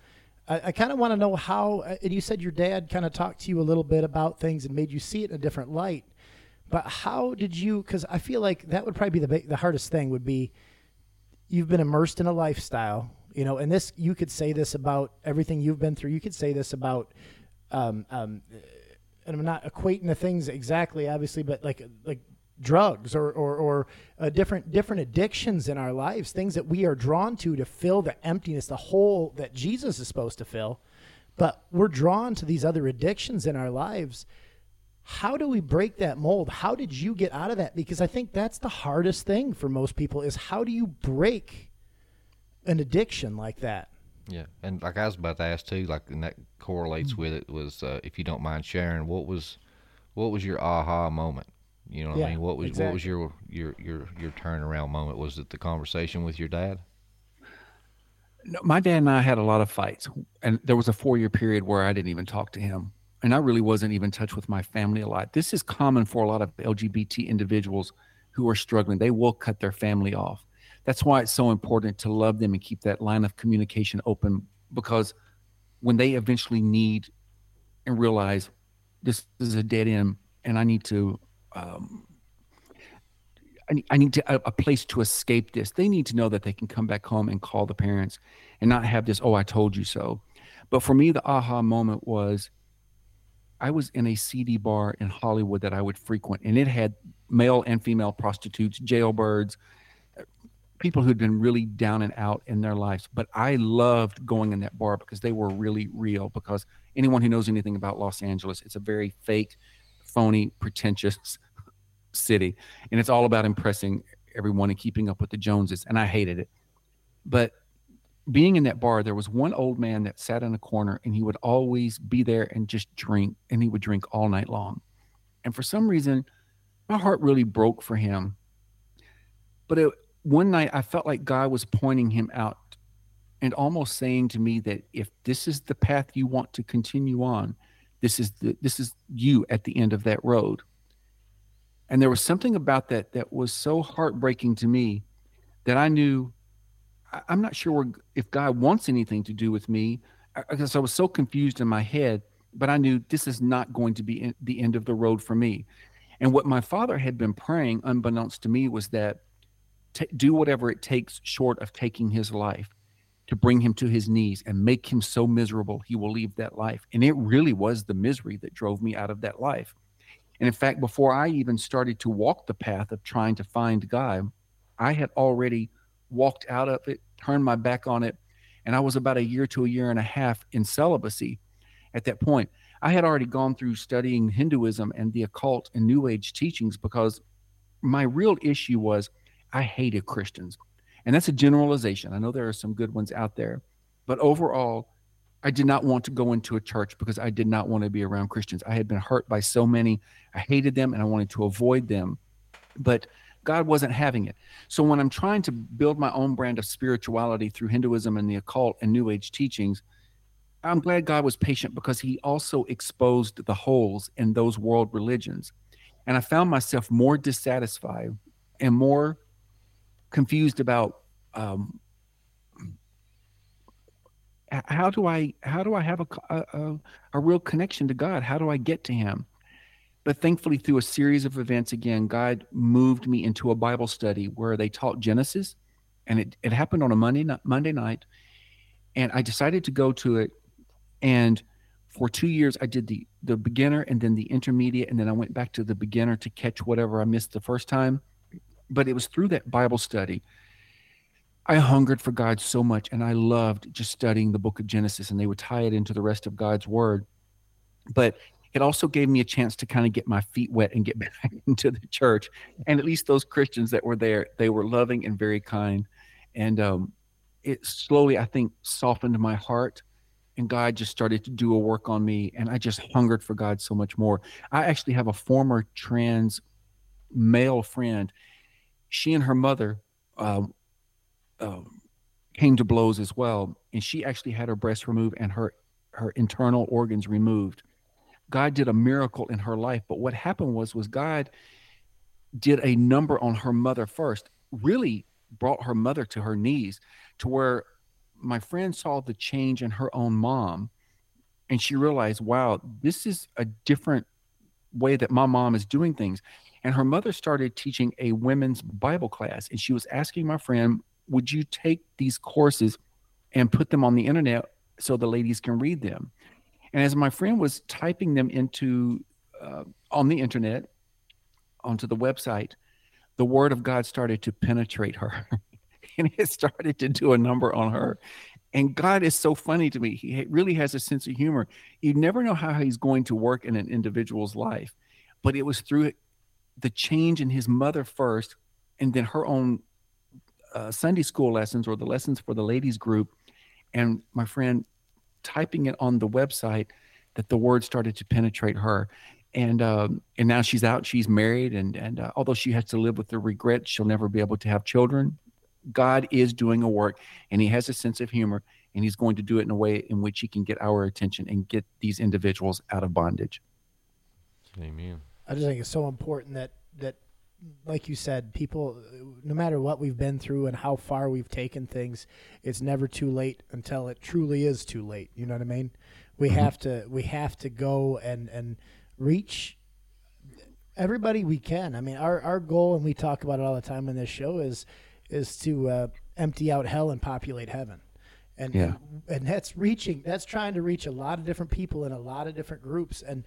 I, I kind of want to know how. And you said your dad kind of talked to you a little bit about things and made you see it in a different light. But how did you? Because I feel like that would probably be the the hardest thing. Would be you've been immersed in a lifestyle, you know, and this you could say this about everything you've been through. You could say this about um, um, and I'm not equating the things exactly, obviously, but like like drugs or or, or uh, different different addictions in our lives, things that we are drawn to to fill the emptiness, the hole that Jesus is supposed to fill. But we're drawn to these other addictions in our lives. How do we break that mold? How did you get out of that? Because I think that's the hardest thing for most people is how do you break an addiction like that? Yeah, and like I was about to ask too, like and that correlates Mm. with it was uh, if you don't mind sharing, what was what was your aha moment? You know what I mean? What was what was exactly. your your your your turnaround moment? Was it the conversation with your dad? No, my dad and I had a lot of fights, and there was a four year period where I didn't even talk to him, and I really wasn't even in touch with my family a lot. This is common for a lot of LGBT individuals who are struggling. They will cut their family off. That's why it's so important to love them and keep that line of communication open because when they eventually need and realize this is a dead end and I need to um, I need, to a, place to escape this. They need to know that they can come back home and call the parents and not have this, oh, I told you so. But for me, the aha moment was I was in a CD bar in Hollywood that I would frequent, and it had male and female prostitutes, jailbirds, people who'd been really down and out in their lives. But I loved going in that bar because they were really real. Because anyone who knows anything about Los Angeles, it's a very fake, phony, pretentious city and it's all about impressing everyone and keeping up with the joneses and i hated it but being in that bar there was one old man that sat in a corner and he would always be there and just drink and he would drink all night long and for some reason my heart really broke for him but it, one night i felt like god was pointing him out and almost saying to me that if this is the path you want to continue on this is the this is you at the end of that road and there was something about that that was so heartbreaking to me that I knew I'm not sure if God wants anything to do with me because I was so confused in my head, but I knew this is not going to be the end of the road for me. And what my father had been praying, unbeknownst to me, was that ta do whatever it takes short of taking his life to bring him to his knees and make him so miserable he will leave that life. And it really was the misery that drove me out of that life. And in fact, before I even started to walk the path of trying to find God, I had already walked out of it, turned my back on it, and I was about a year to a year and a half in celibacy at that point. I had already gone through studying Hinduism and the occult and New Age teachings because my real issue was I hated Christians. And that's a generalization. I know there are some good ones out there, but overall, I did not want to go into a church because I did not want to be around Christians. I had been hurt by so many. I hated them and I wanted to avoid them. But God wasn't having it. So when I'm trying to build my own brand of spirituality through Hinduism and the occult and New Age teachings, I'm glad God was patient because he also exposed the holes in those world religions. And I found myself more dissatisfied and more confused about um, how do I how do I have a, a, a real connection to God? How do I get to Him? But thankfully, through a series of events, again, God moved me into a Bible study where they taught Genesis, and it, it happened on a Monday ni- Monday night, and I decided to go to it, and for two years I did the the beginner and then the intermediate, and then I went back to the beginner to catch whatever I missed the first time. But it was through that Bible study I hungered for God so much, and I loved just studying the book of Genesis, and they would tie it into the rest of God's word. But it also gave me a chance to kind of get my feet wet and get back into the church. And at least those Christians that were there, they were loving and very kind. And um, it slowly, I think, softened my heart. And God just started to do a work on me. And I just hungered for God so much more. I actually have a former trans male friend. She and her mother um, um, came to blows as well, and she actually had her breast removed and her her internal organs removed. God did a miracle in her life, but what happened was was God did a number on her mother first. Really brought her mother to her knees, to where my friend saw the change in her own mom, and she realized, wow, this is a different way that my mom is doing things. And her mother started teaching a women's Bible class, and she was asking my friend, would you take these courses and put them on the internet so the ladies can read them? And as my friend was typing them into uh, on the internet onto the website, the word of God started to penetrate her. and it started to do a number on her. And God is so funny to me. He really has a sense of humor. You never know how he's going to work in an individual's life, but it was through the change in his mother first, and then her own uh, Sunday school lessons or the lessons for the ladies group, and my friend typing it on the website that the word started to penetrate her. And um, and now she's out she's married and and uh, although she has to live with the regret she'll never be able to have children. God is doing a work and he has a sense of humor and he's going to do it in a way in which he can get our attention and get these individuals out of bondage. Amen i just think it's so important that that like you said, people, no matter what we've been through and how far we've taken things, it's never too late until it truly is too late. You know what I mean? We Mm-hmm. have to we have to go and and reach everybody we can. I mean, our our goal, and we talk about it all the time in this show, is is to uh, empty out hell and populate heaven. And, Yeah. and that's reaching that's trying to reach a lot of different people in a lot of different groups and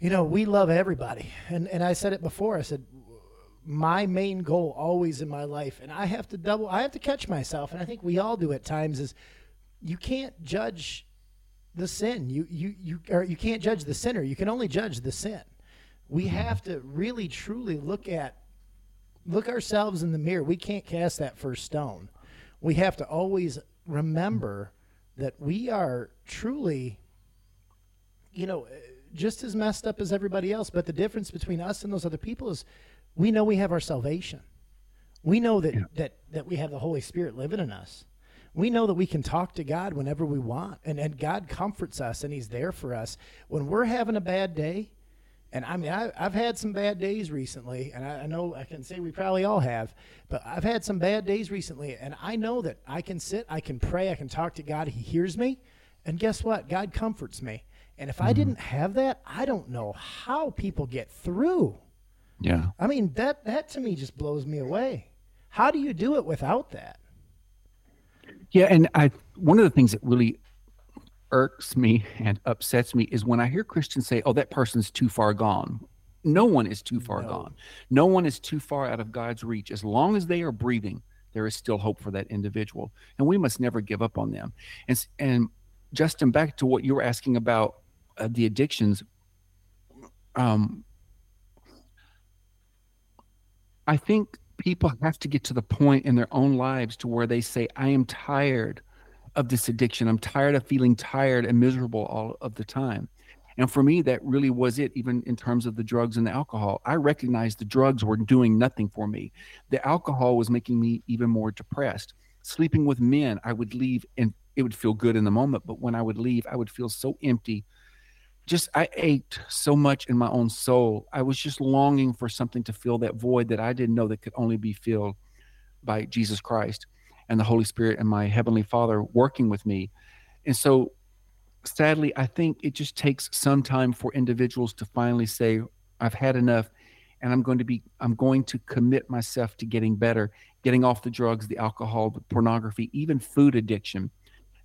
you know, we love everybody. And and I said it before. I said my main goal always in my life and I have to double I have to catch myself and I think we all do at times is you can't judge the sin. You you you or you can't judge the sinner. You can only judge the sin. We mm-hmm. have to really truly look at look ourselves in the mirror. We can't cast that first stone. We have to always remember that we are truly you know just as messed up as everybody else. But the difference between us and those other people is we know we have our salvation. We know that, that, that we have the Holy Spirit living in us. We know that we can talk to God whenever we want, and, and God comforts us and He's there for us. When we're having a bad day, and I mean, I, I've had some bad days recently, and I, I know I can say we probably all have, but I've had some bad days recently, and I know that I can sit, I can pray, I can talk to God, He hears me, and guess what? God comforts me. And if I mm-hmm. didn't have that, I don't know how people get through. yeah I mean, that that to me just blows me away. How do you do it without that? Yeah, and I one of the things that really irks me and upsets me is when I hear Christians say, "Oh, that person's too far gone." No one is too far gone. No one is too far out of God's reach. As long as they are breathing, there is still hope for that individual, and we must never give up on them. And and Justin, back to what you were asking about the addictions. Um, I think people have to get to the point in their own lives to where they say, I am tired of this addiction. I'm tired of feeling tired and miserable all of the time. And for me, that really was it, even in terms of the drugs and the alcohol. I recognized the drugs were doing nothing for me. The alcohol was making me even more depressed. Sleeping with men, I would leave and it would feel good in the moment. But when I would leave, I would feel so empty. Just, I ached so much in my own soul. I was just longing for something to fill that void that I didn't know that could only be filled by Jesus Christ and the Holy Spirit and my Heavenly Father working with me. And so, sadly, I think it just takes some time for individuals to finally say, I've had enough and I'm going to be, I'm going to commit myself to getting better, getting off the drugs, the alcohol, the pornography, even food addiction.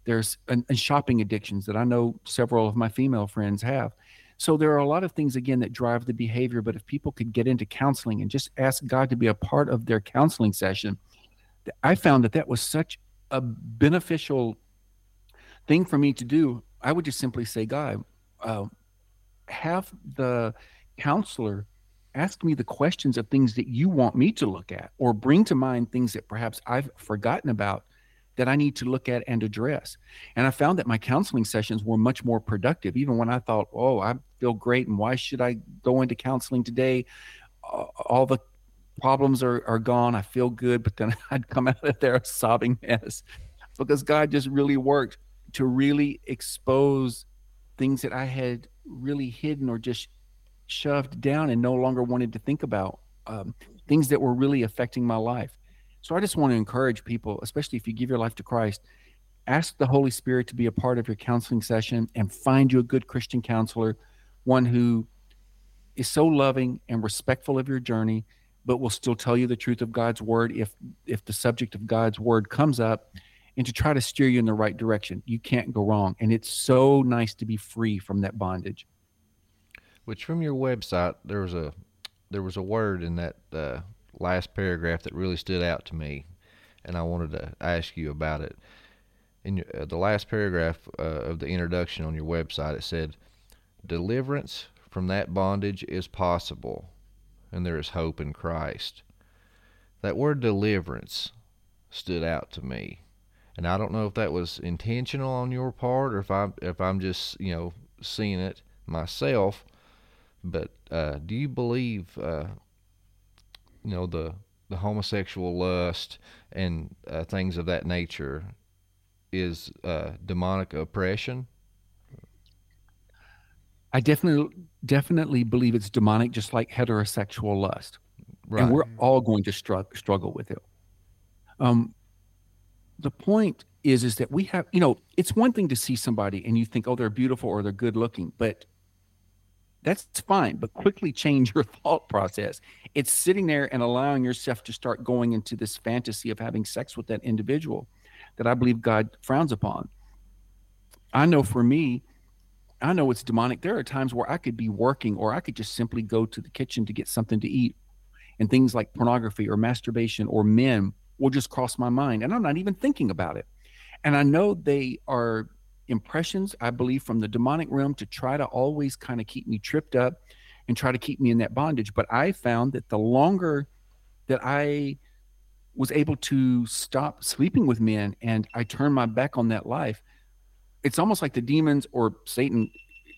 There's and, and shopping addictions that I know several of my female friends have. So there are a lot of things again that drive the behavior. But if people could get into counseling and just ask God to be a part of their counseling session, I found that that was such a beneficial thing for me to do. I would just simply say, God, uh, have the counselor ask me the questions of things that you want me to look at, or bring to mind things that perhaps I've forgotten about that I need to look at and address. And I found that my counseling sessions were much more productive, even when I thought, oh, I feel great, and why should I go into counseling today? All the problems are, are gone. I feel good, but then I'd come out of there a sobbing mess because God just really worked to really expose things that I had really hidden or just shoved down and no longer wanted to think about, um, things that were really affecting my life. So I just want to encourage people, especially if you give your life to Christ, ask the Holy Spirit to be a part of your counseling session and find you a good Christian counselor, one who is so loving and respectful of your journey but will still tell you the truth of God's word if if the subject of God's word comes up and to try to steer you in the right direction. You can't go wrong and it's so nice to be free from that bondage. Which from your website there was a there was a word in that uh, last paragraph that really stood out to me, and I wanted to ask you about it. In uh, the last paragraph uh, of the introduction on your website, it said, "Deliverance from that bondage is possible, and there is hope in Christ." That word deliverance stood out to me, and I don't know if that was intentional on your part or if I'm, if I'm just you know seeing it myself. But uh, do you believe uh, you know the the homosexual lust and uh, things of that nature is uh, demonic oppression? I definitely definitely believe it's demonic, just like heterosexual lust, Right. and we're all going to strugg- struggle with it. Um, the point is, is that we have, you know, it's one thing to see somebody and you think, oh, they're beautiful or they're good looking, but that's fine. But quickly change your thought process. It's sitting there and allowing yourself to start going into this fantasy of having sex with that individual that I believe God frowns upon. I know for me, I know it's demonic. There are times where I could be working or I could just simply go to the kitchen to get something to eat. And things like pornography or masturbation or men will just cross my mind. And I'm not even thinking about it. And I know they are impressions, I believe, from the demonic realm to try to always kind of keep me tripped up and try to keep me in that bondage. But I found that the longer that I was able to stop sleeping with men and I turned my back on that life, it's almost like the demons or Satan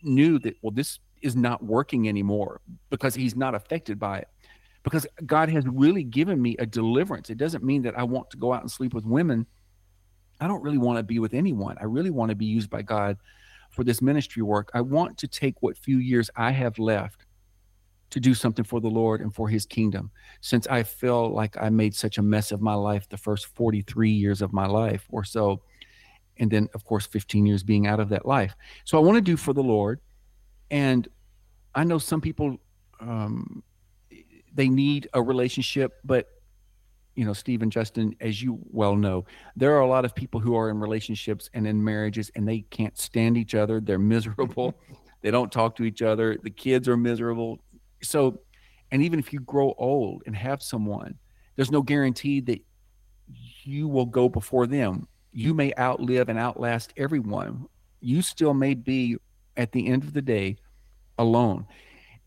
knew that, well, this is not working anymore because he's not affected by it. Because God has really given me a deliverance. It doesn't mean that I want to go out and sleep with women. I don't really want to be with anyone. I really want to be used by God for this ministry work. I want to take what few years I have left to do something for the Lord and for his kingdom. Since I feel like I made such a mess of my life the first 43 years of my life or so, and then of course 15 years being out of that life. So I want to do for the Lord. And I know some people um, they need a relationship, but you know, Steve and Justin, as you well know, there are a lot of people who are in relationships and in marriages and they can't stand each other. They're miserable. they don't talk to each other. The kids are miserable. So, and even if you grow old and have someone, there's no guarantee that you will go before them. You may outlive and outlast everyone. You still may be at the end of the day alone.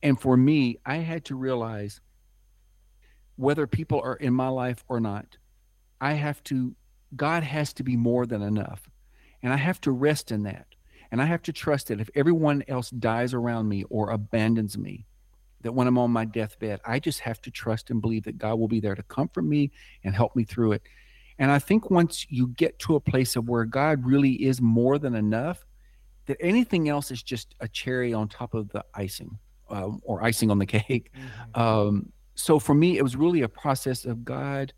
And for me, I had to realize whether people are in my life or not, I have to, God has to be more than enough. And I have to rest in that. And I have to trust that if everyone else dies around me or abandons me, that when I'm on my deathbed, I just have to trust and believe that God will be there to comfort me and help me through it. And I think once you get to a place of where God really is more than enough, that anything else is just a cherry on top of the icing um, or icing on the cake. Um, so for me, it was really a process of God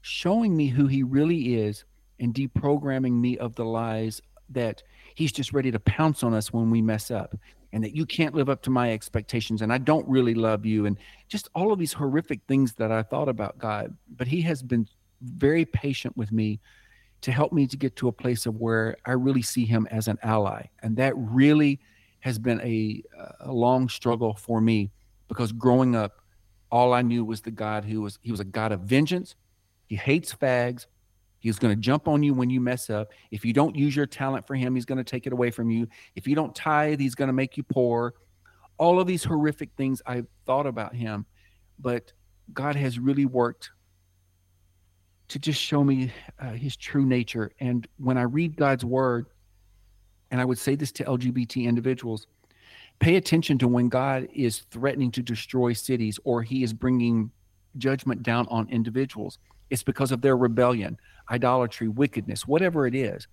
showing me who He really is and deprogramming me of the lies that He's just ready to pounce on us when we mess up and that you can't live up to my expectations and I don't really love you and just all of these horrific things that I thought about God. But He has been very patient with me to help me to get to a place of where I really see Him as an ally. And that really has been a, a long struggle for me because growing up, all I knew was the God who was he was a God of vengeance. He hates fags. He's going to jump on you when you mess up. If you don't use your talent for him, he's going to take it away from you. If you don't tithe, he's going to make you poor. All of these horrific things I thought about him, but God has really worked to just show me uh, his true nature. And when I read God's word, and I would say this to LGBT individuals, pay attention to when God is threatening to destroy cities or he is bringing judgment down on individuals. It's because of their rebellion, idolatry, wickedness, whatever it is.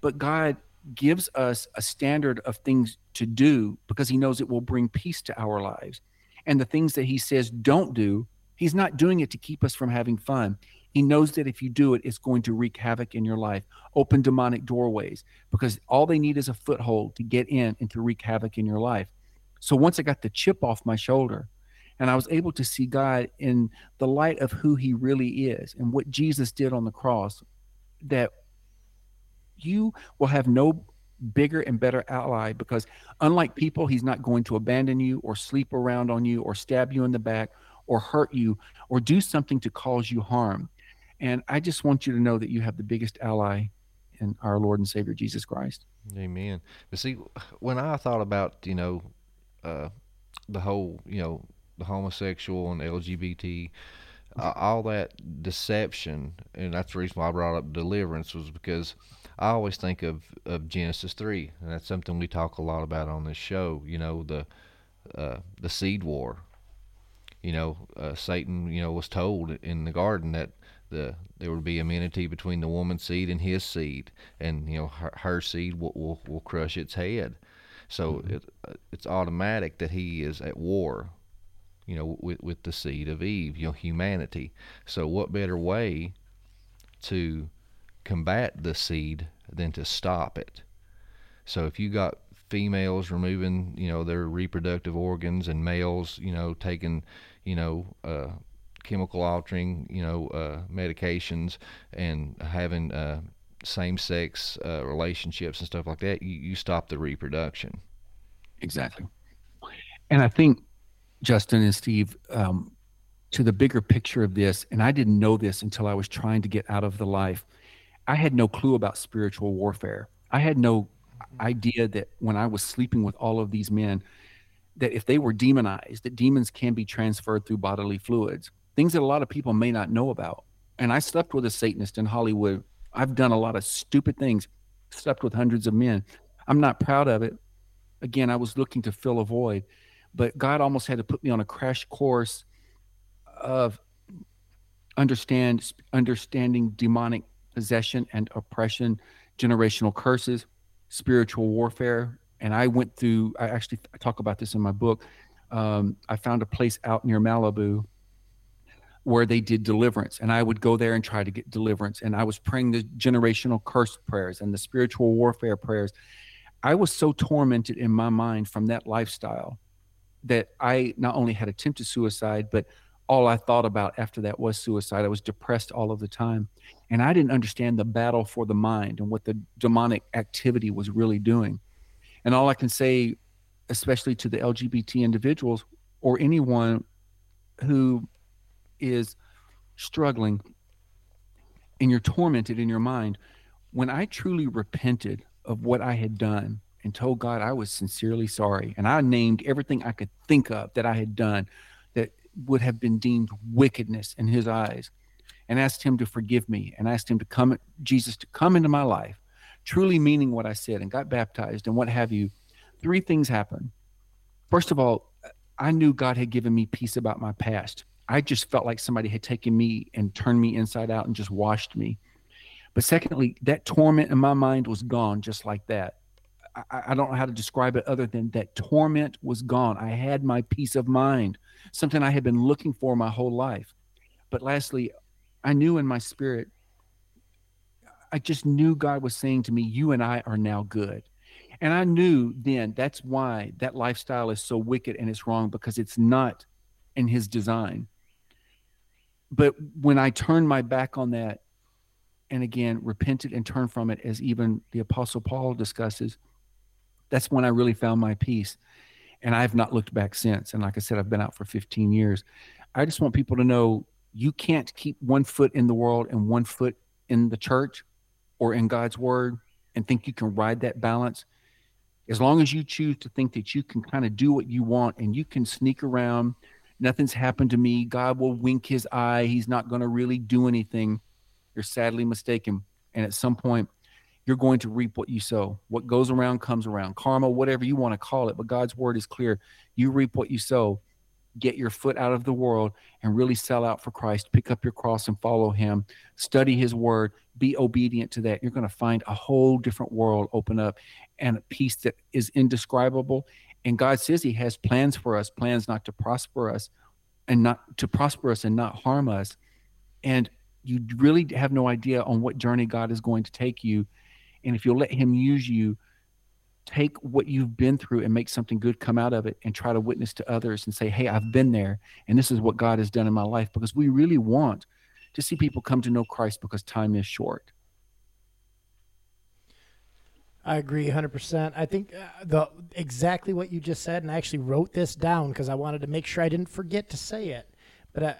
But God gives us a standard of things to do because he knows it will bring peace to our lives. And the things that he says don't do, he's not doing it to keep us from having fun. He knows that if you do it, it's going to wreak havoc in your life, open demonic doorways, because all they need is a foothold to get in and to wreak havoc in your life. So once I got the chip off my shoulder and I was able to see God in the light of who he really is and what Jesus did on the cross, that you will have no bigger and better ally because unlike people, he's not going to abandon you or sleep around on you or stab you in the back or hurt you or do something to cause you harm. And I just want you to know that you have the biggest ally in our Lord and Savior Jesus Christ. Amen. But see, when I thought about you know uh, the whole you know the homosexual and LGBT, uh, all that deception, and that's the reason why I brought up deliverance was because I always think of of Genesis three, and that's something we talk a lot about on this show. You know the uh, the seed war. You know, uh, Satan, you know, was told in the garden that the there would be immunity between the woman's seed and his seed, and you know her, her seed will, will, will crush its head. So mm-hmm. it, uh, it's automatic that he is at war, you know, with with the seed of Eve, you know, humanity. So what better way to combat the seed than to stop it? So if you got females removing, you know, their reproductive organs and males, you know, taking, you know, uh, chemical altering, you know, uh, medications and having uh, same-sex uh, relationships and stuff like that, you, you stop the reproduction. Exactly. And I think Justin and Steve, um, to the bigger picture of this, and I didn't know this until I was trying to get out of the life. I had no clue about spiritual warfare. I had no idea that when I was sleeping with all of these men, that if they were demonized, that demons can be transferred through bodily fluids things that a lot of people may not know about. And I slept with a Satanist in Hollywood. I've done a lot of stupid things, slept with hundreds of men. I'm not proud of it. Again, I was looking to fill a void, but God almost had to put me on a crash course of understand understanding demonic possession and oppression, generational curses, spiritual warfare. And I went through. I actually talk about this in my book. Um, I found a place out near Malibu where they did deliverance. And i would go there and try to get deliverance. And i was praying the generational curse prayers and the spiritual warfare prayers. I was so tormented in my mind from that lifestyle that i not only had attempted suicide but all i thought about after that was suicide. I was depressed all of the time. And i didn't understand the battle for the mind and what the demonic activity was really doing. And all i can say especially to the lgbt individuals or anyone who is struggling and you're tormented in your mind, when I truly repented of what I had done and told God I was sincerely sorry, and I named everything I could think of that I had done that would have been deemed wickedness in His eyes, and asked Him to forgive me, and asked Him to come, Jesus, to come into my life, truly meaning what I said, and got baptized and what have you, three things happened. First of all, I knew God had given me peace about my past. I just felt like somebody had taken me and turned me inside out and just washed me. But secondly, that torment in my mind was gone just like that. I, I, don't know how to describe it other than that torment was gone. I had my peace of mind, something I had been looking for my whole life. But lastly, I knew in my spirit, I just knew God was saying to me, You and I are now good. And I knew then that's why that lifestyle is so wicked and it's wrong because it's not in his design but when I turned my back on that and again repented and turned from it, as even the Apostle Paul discusses, that's when I really found my peace. And I've not looked back since. And like I said, I've been out for 15 years. I just want people to know you can't keep one foot in the world and one foot in the church or in God's word and think you can ride that balance. As long as you choose to think that you can kind of do what you want and you can sneak around nothing's happened to me. God will wink his eye. He's not going to really do anything. You're sadly mistaken. And at some point, you're going to reap what you sow. What goes around comes around. Karma, whatever you want to call it. But God's word is clear. You reap what you sow. Get your foot out of the world and really sell out for Christ. Pick up your cross and follow him. Study his word. Be obedient to that. You're going to find a whole different world open up and a peace that is indescribable and God says He has plans for us, plans not to prosper us and not to prosper us and not harm us. And you really have no idea on what journey God is going to take you. And if you'll let Him use you, take what you've been through and make something good come out of it and try to witness to others and say, Hey, I've been there and this is what God has done in my life because we really want to see people come to know Christ because time is short. I agree 100%. I think uh, the exactly what you just said and I actually wrote this down cuz I wanted to make sure I didn't forget to say it. But I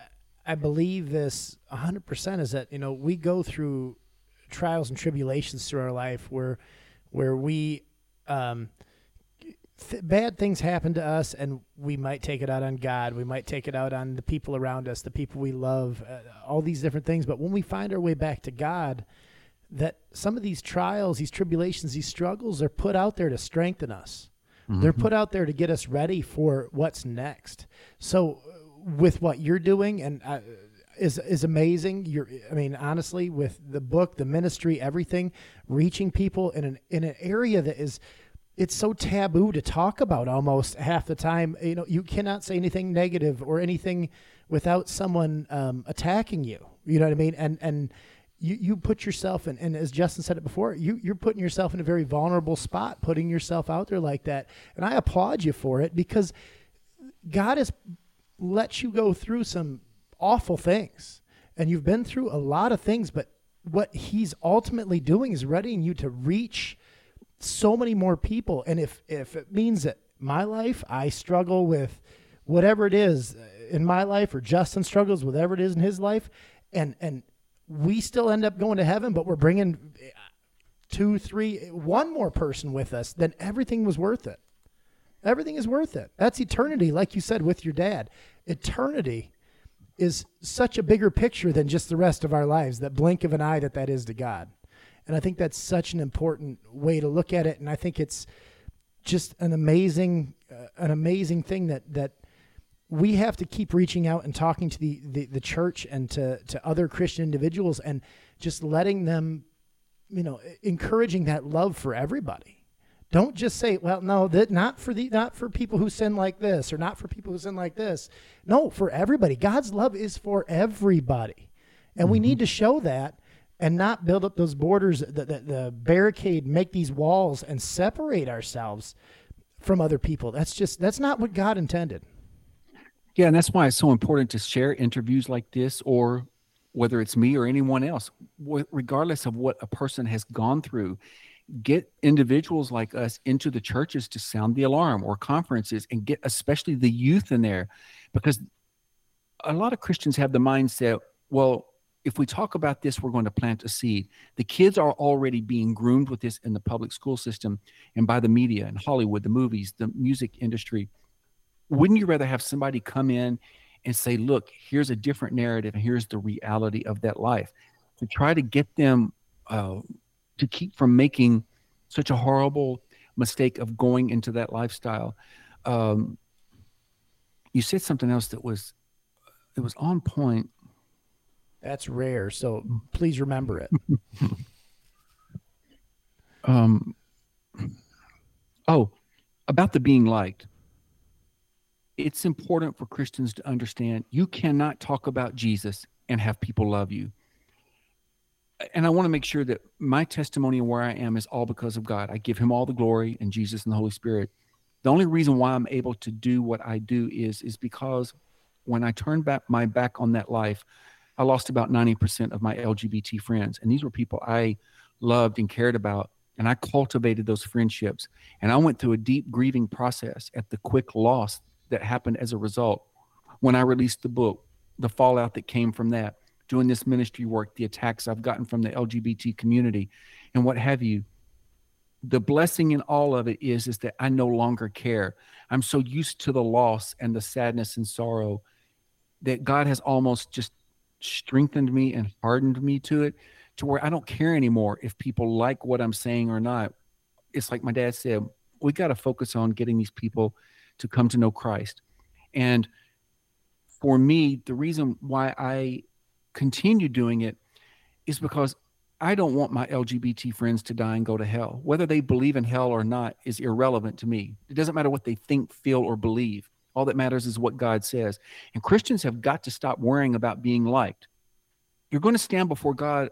I believe this 100% is that, you know, we go through trials and tribulations through our life where where we um th- bad things happen to us and we might take it out on God. We might take it out on the people around us, the people we love, uh, all these different things. But when we find our way back to God, that some of these trials, these tribulations, these struggles are put out there to strengthen us. They're Mhm. put out there to get us ready for what's next. So, uh, with what you're doing, and uh, is is amazing. You're, I mean, honestly, with the book, the ministry, everything, reaching people in an in an area that is, it's so taboo to talk about almost half the time. You know, you cannot say anything negative or anything without someone um, attacking you. You know what I mean? And and you, you put yourself in, and as Justin said it before, you, you're putting yourself in a very vulnerable spot, putting yourself out there like that. And I applaud you for it because God has let you go through some awful things. And you've been through a lot of things, but what He's ultimately doing is readying you to reach so many more people. And if, if it means that my life, I struggle with whatever it is in my life, or Justin struggles whatever it is in his life, and, and we still end up going to heaven, but we're bringing two, three, one more person with us, then everything was worth it. Everything is worth it. That's eternity, like you said with your dad. Eternity is such a bigger picture than just the rest of our lives, that blink of an eye that that is to God. And I think that's such an important way to look at it. And I think it's just an amazing, uh, an amazing thing that, that we have to keep reaching out and talking to the, the, the church and to, to other Christian individuals and just letting them, you know, encouraging that love for everybody. Don't just say, well, no, that not for the not for people who sin like this or not for people who sin like this. No, for everybody. God's love is for everybody. And we need mm-hmm. to show that and not build up those borders, the, the, the barricade, make these walls and separate ourselves from other people. That's just that's not what God intended. Yeah, and that's why it's so important to share interviews like this, or whether it's me or anyone else, regardless of what a person has gone through. Get individuals like us into the churches to sound the alarm or conferences and get especially the youth in there because a lot of Christians have the mindset, well, if we talk about this, we're going to plant a seed. The kids are already being groomed with this in the public school system and by the media and Hollywood, the movies, the music industry wouldn't you rather have somebody come in and say, look, here's a different narrative and here's the reality of that life to try to get them uh, to keep from making such a horrible mistake of going into that lifestyle. Um, you said something else that was, it was on point. That's rare. So please remember it. Um, oh, about the being liked. It's important for Christians to understand you cannot talk about Jesus and have people love you. And I want to make sure that my testimony and where I am is all because of God. I give him all the glory and Jesus and the Holy Spirit. The only reason why I'm able to do what I do is is because when I turned back my back on that life, I lost about 90% of my LGBT friends. And these were people I loved and cared about. And I cultivated those friendships. And I went through a deep grieving process at the quick loss that happened as a result. When I released the book, the fallout that came from that, doing this ministry work, the attacks I've gotten from the LGBT community, and what have you. The blessing in all of it is, is that I no longer care. I'm so used to the loss and the sadness and sorrow that God has almost just strengthened me and hardened me to it to where I don't care anymore if people like what I'm saying or not. It's like my dad said, we got to focus on getting these people to come to know Christ. And for me, the reason why I continue doing it is because I don't want my LGBT friends to die and go to hell. Whether they believe in hell or not is irrelevant to me. It doesn't matter what they think, feel, or believe. All that matters is what God says. And Christians have got to stop worrying about being liked. You're going to stand before God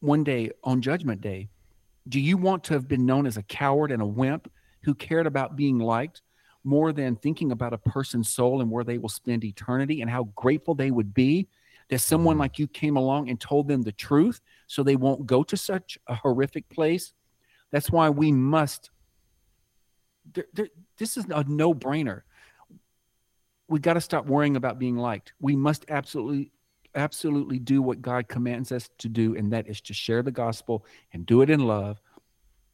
one day on Judgment Day. Do you want to have been known as a coward and a wimp who cared about being liked more than thinking about a person's soul and where they will spend eternity and how grateful they would be that someone mm-hmm. like you came along and told them the truth so they won't go to such a horrific place? That's why we must. There, there, this is a no brainer. We got to stop worrying about being liked. We must absolutely, absolutely do what God commands us to do, and that is to share the gospel and do it in love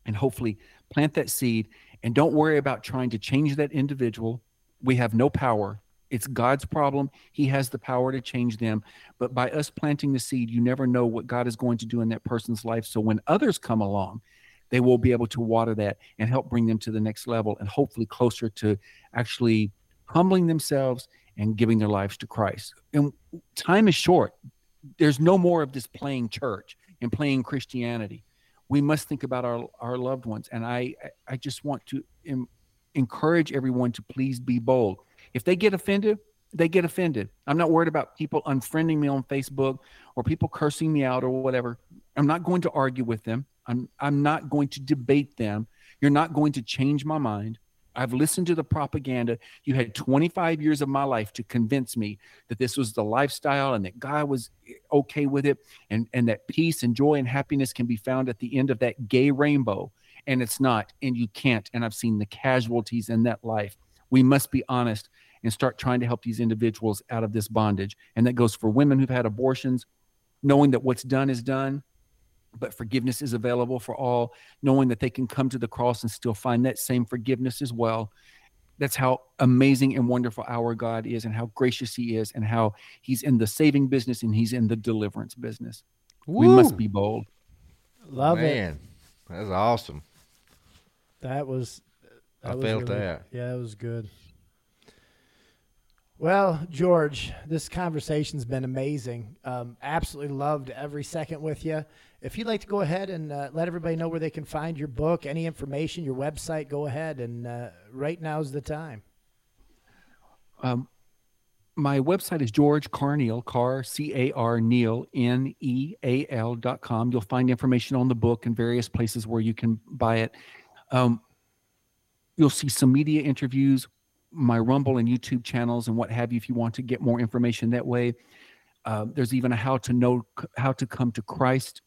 and hopefully plant that seed. And don't worry about trying to change that individual. We have no power. It's God's problem. He has the power to change them. But by us planting the seed, you never know what God is going to do in that person's life. So when others come along, they will be able to water that and help bring them to the next level and hopefully closer to actually humbling themselves and giving their lives to Christ. And time is short. There's no more of this playing church and playing Christianity. We must think about our, our loved ones. And I, I just want to em- encourage everyone to please be bold. If they get offended, they get offended. I'm not worried about people unfriending me on Facebook or people cursing me out or whatever. I'm not going to argue with them. I'm I'm not going to debate them. You're not going to change my mind. I've listened to the propaganda. You had 25 years of my life to convince me that this was the lifestyle and that God was eh, okay with it and, and that peace and joy and happiness can be found at the end of that gay rainbow. And it's not, and you can't. And I've seen the casualties in that life. We must be honest and start trying to help these individuals out of this bondage. And that goes for women who've had abortions, knowing that what's done is done but forgiveness is available for all, knowing that they can come to the cross and still find that same forgiveness as well. That's how amazing and wonderful our God is, and how gracious He is, and how He's in the saving business and He's in the deliverance business. We must be bold. Love it. Man, that's awesome. That was. I was felt really- that. Yeah, it was good. Well, George, this conversation's been amazing. Um, absolutely loved every second with you. If you'd like to go ahead and uh, let everybody know where they can find your book, any information, your website, go ahead. And uh, right now's the time. Um, my website is George Carneal, Car C A R Neal N E A L dot com. You'll find information on the book and various places where you can buy it. Um, you'll see some media interviews, my Rumble and YouTube channels, and what have you. If you want to get more information that way, uh, there's even a how to know how to come to Christ,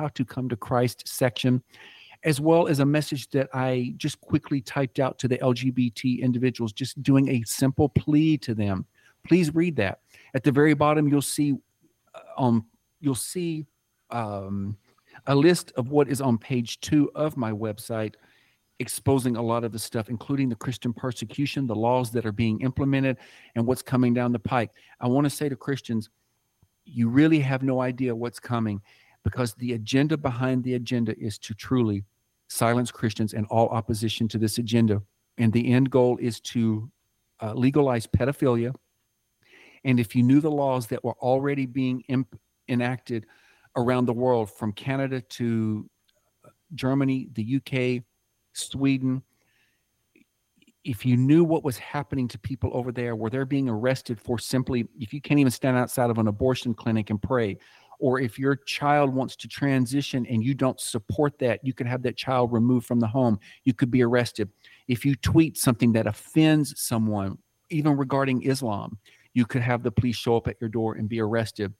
how to come to Christ section as well as a message that I just quickly typed out to the LGBT individuals, just doing a simple plea to them. Please read that. At the very bottom, you'll see uh, um you'll see um, a list of what is on page two of my website, exposing a lot of the stuff, including the Christian persecution, the laws that are being implemented, and what's coming down the pike. I want to say to Christians, you really have no idea what's coming because the agenda behind the agenda is to truly silence Christians and all opposition to this agenda. And the end goal is to uh, legalize pedophilia. And if you knew the laws that were already being imp- enacted around the world, from Canada to uh, Germany, the UK, Sweden, if you knew what was happening to people over there, where they're being arrested for simply, if you can't even stand outside of an abortion clinic and pray, or if your child wants to transition and you don't support that, you could have that child removed from the home. You could be arrested. If you tweet something that offends someone, even regarding Islam, you could have the police show up at your door and be arrested.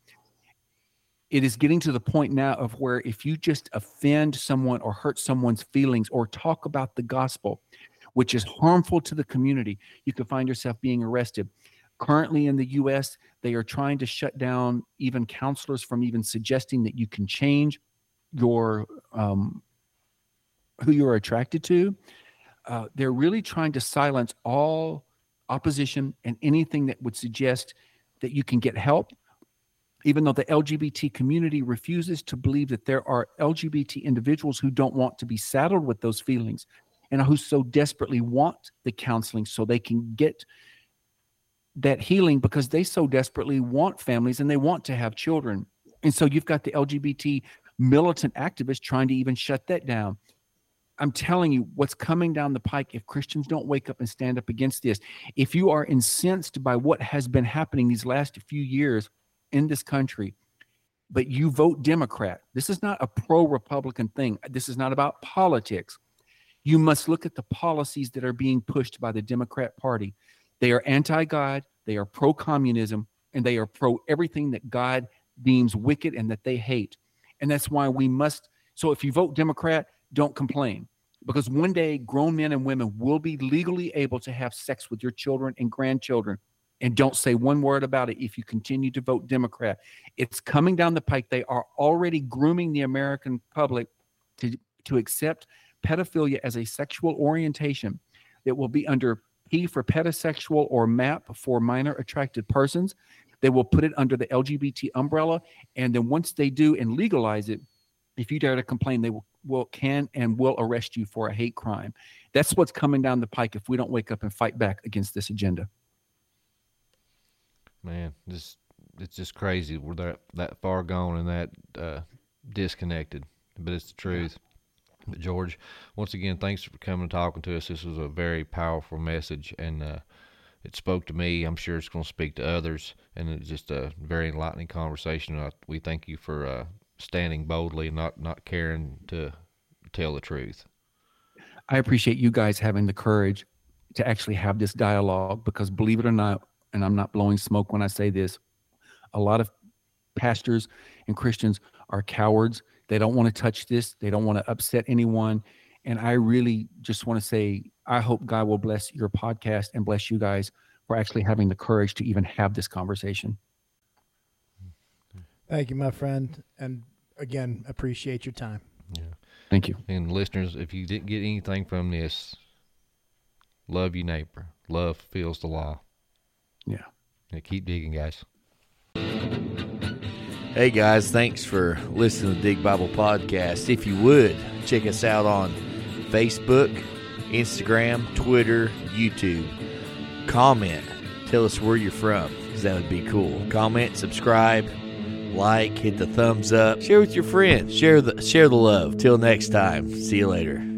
It is getting to the point now of where if you just offend someone or hurt someone's feelings or talk about the gospel, which is harmful to the community, you could find yourself being arrested. Currently in the US, they are trying to shut down even counselors from even suggesting that you can change your um, who you're attracted to. Uh, they're really trying to silence all opposition and anything that would suggest that you can get help. Even though the LGBT community refuses to believe that there are LGBT individuals who don't want to be saddled with those feelings and who so desperately want the counseling so they can get that healing because they so desperately want families and they want to have children. And so you've got the LGBT militant activists trying to even shut that down. I'm telling you, what's coming down the pike if Christians don't wake up and stand up against this, if you are incensed by what has been happening these last few years in this country, but you vote Democrat, this is not a pro Republican thing. This is not about politics. You must look at the policies that are being pushed by the Democrat Party. They are anti God, they are pro communism, and they are pro everything that God deems wicked and that they hate. And that's why we must. So if you vote Democrat, don't complain because one day grown men and women will be legally able to have sex with your children and grandchildren and don't say one word about it if you continue to vote democrat it's coming down the pike they are already grooming the american public to to accept pedophilia as a sexual orientation that will be under p for pedosexual or map for minor attracted persons they will put it under the lgbt umbrella and then once they do and legalize it if you dare to complain, they will, will can and will arrest you for a hate crime. That's what's coming down the pike if we don't wake up and fight back against this agenda. Man, just it's just crazy. We're that that far gone and that uh, disconnected, but it's the truth. But George, once again, thanks for coming and talking to us. This was a very powerful message, and uh, it spoke to me. I'm sure it's going to speak to others, and it's just a very enlightening conversation. We thank you for uh, standing boldly and not not caring to tell the truth. I appreciate you guys having the courage to actually have this dialogue because believe it or not, and I'm not blowing smoke when I say this, a lot of pastors and Christians are cowards. They don't want to touch this. They don't want to upset anyone. And I really just want to say, I hope God will bless your podcast and bless you guys for actually having the courage to even have this conversation. Thank you, my friend. And again, appreciate your time. Yeah. Thank you. And listeners, if you didn't get anything from this, love your neighbor. Love fulfills the law. Yeah. And keep digging, guys. Hey guys, thanks for listening to the Dig Bible Podcast. If you would, check us out on Facebook, Instagram, Twitter, YouTube. Comment. Tell us where you're from, because that would be cool. Comment, subscribe, like, hit the thumbs up, share with your friends, share the share the love. Till next time, see you later.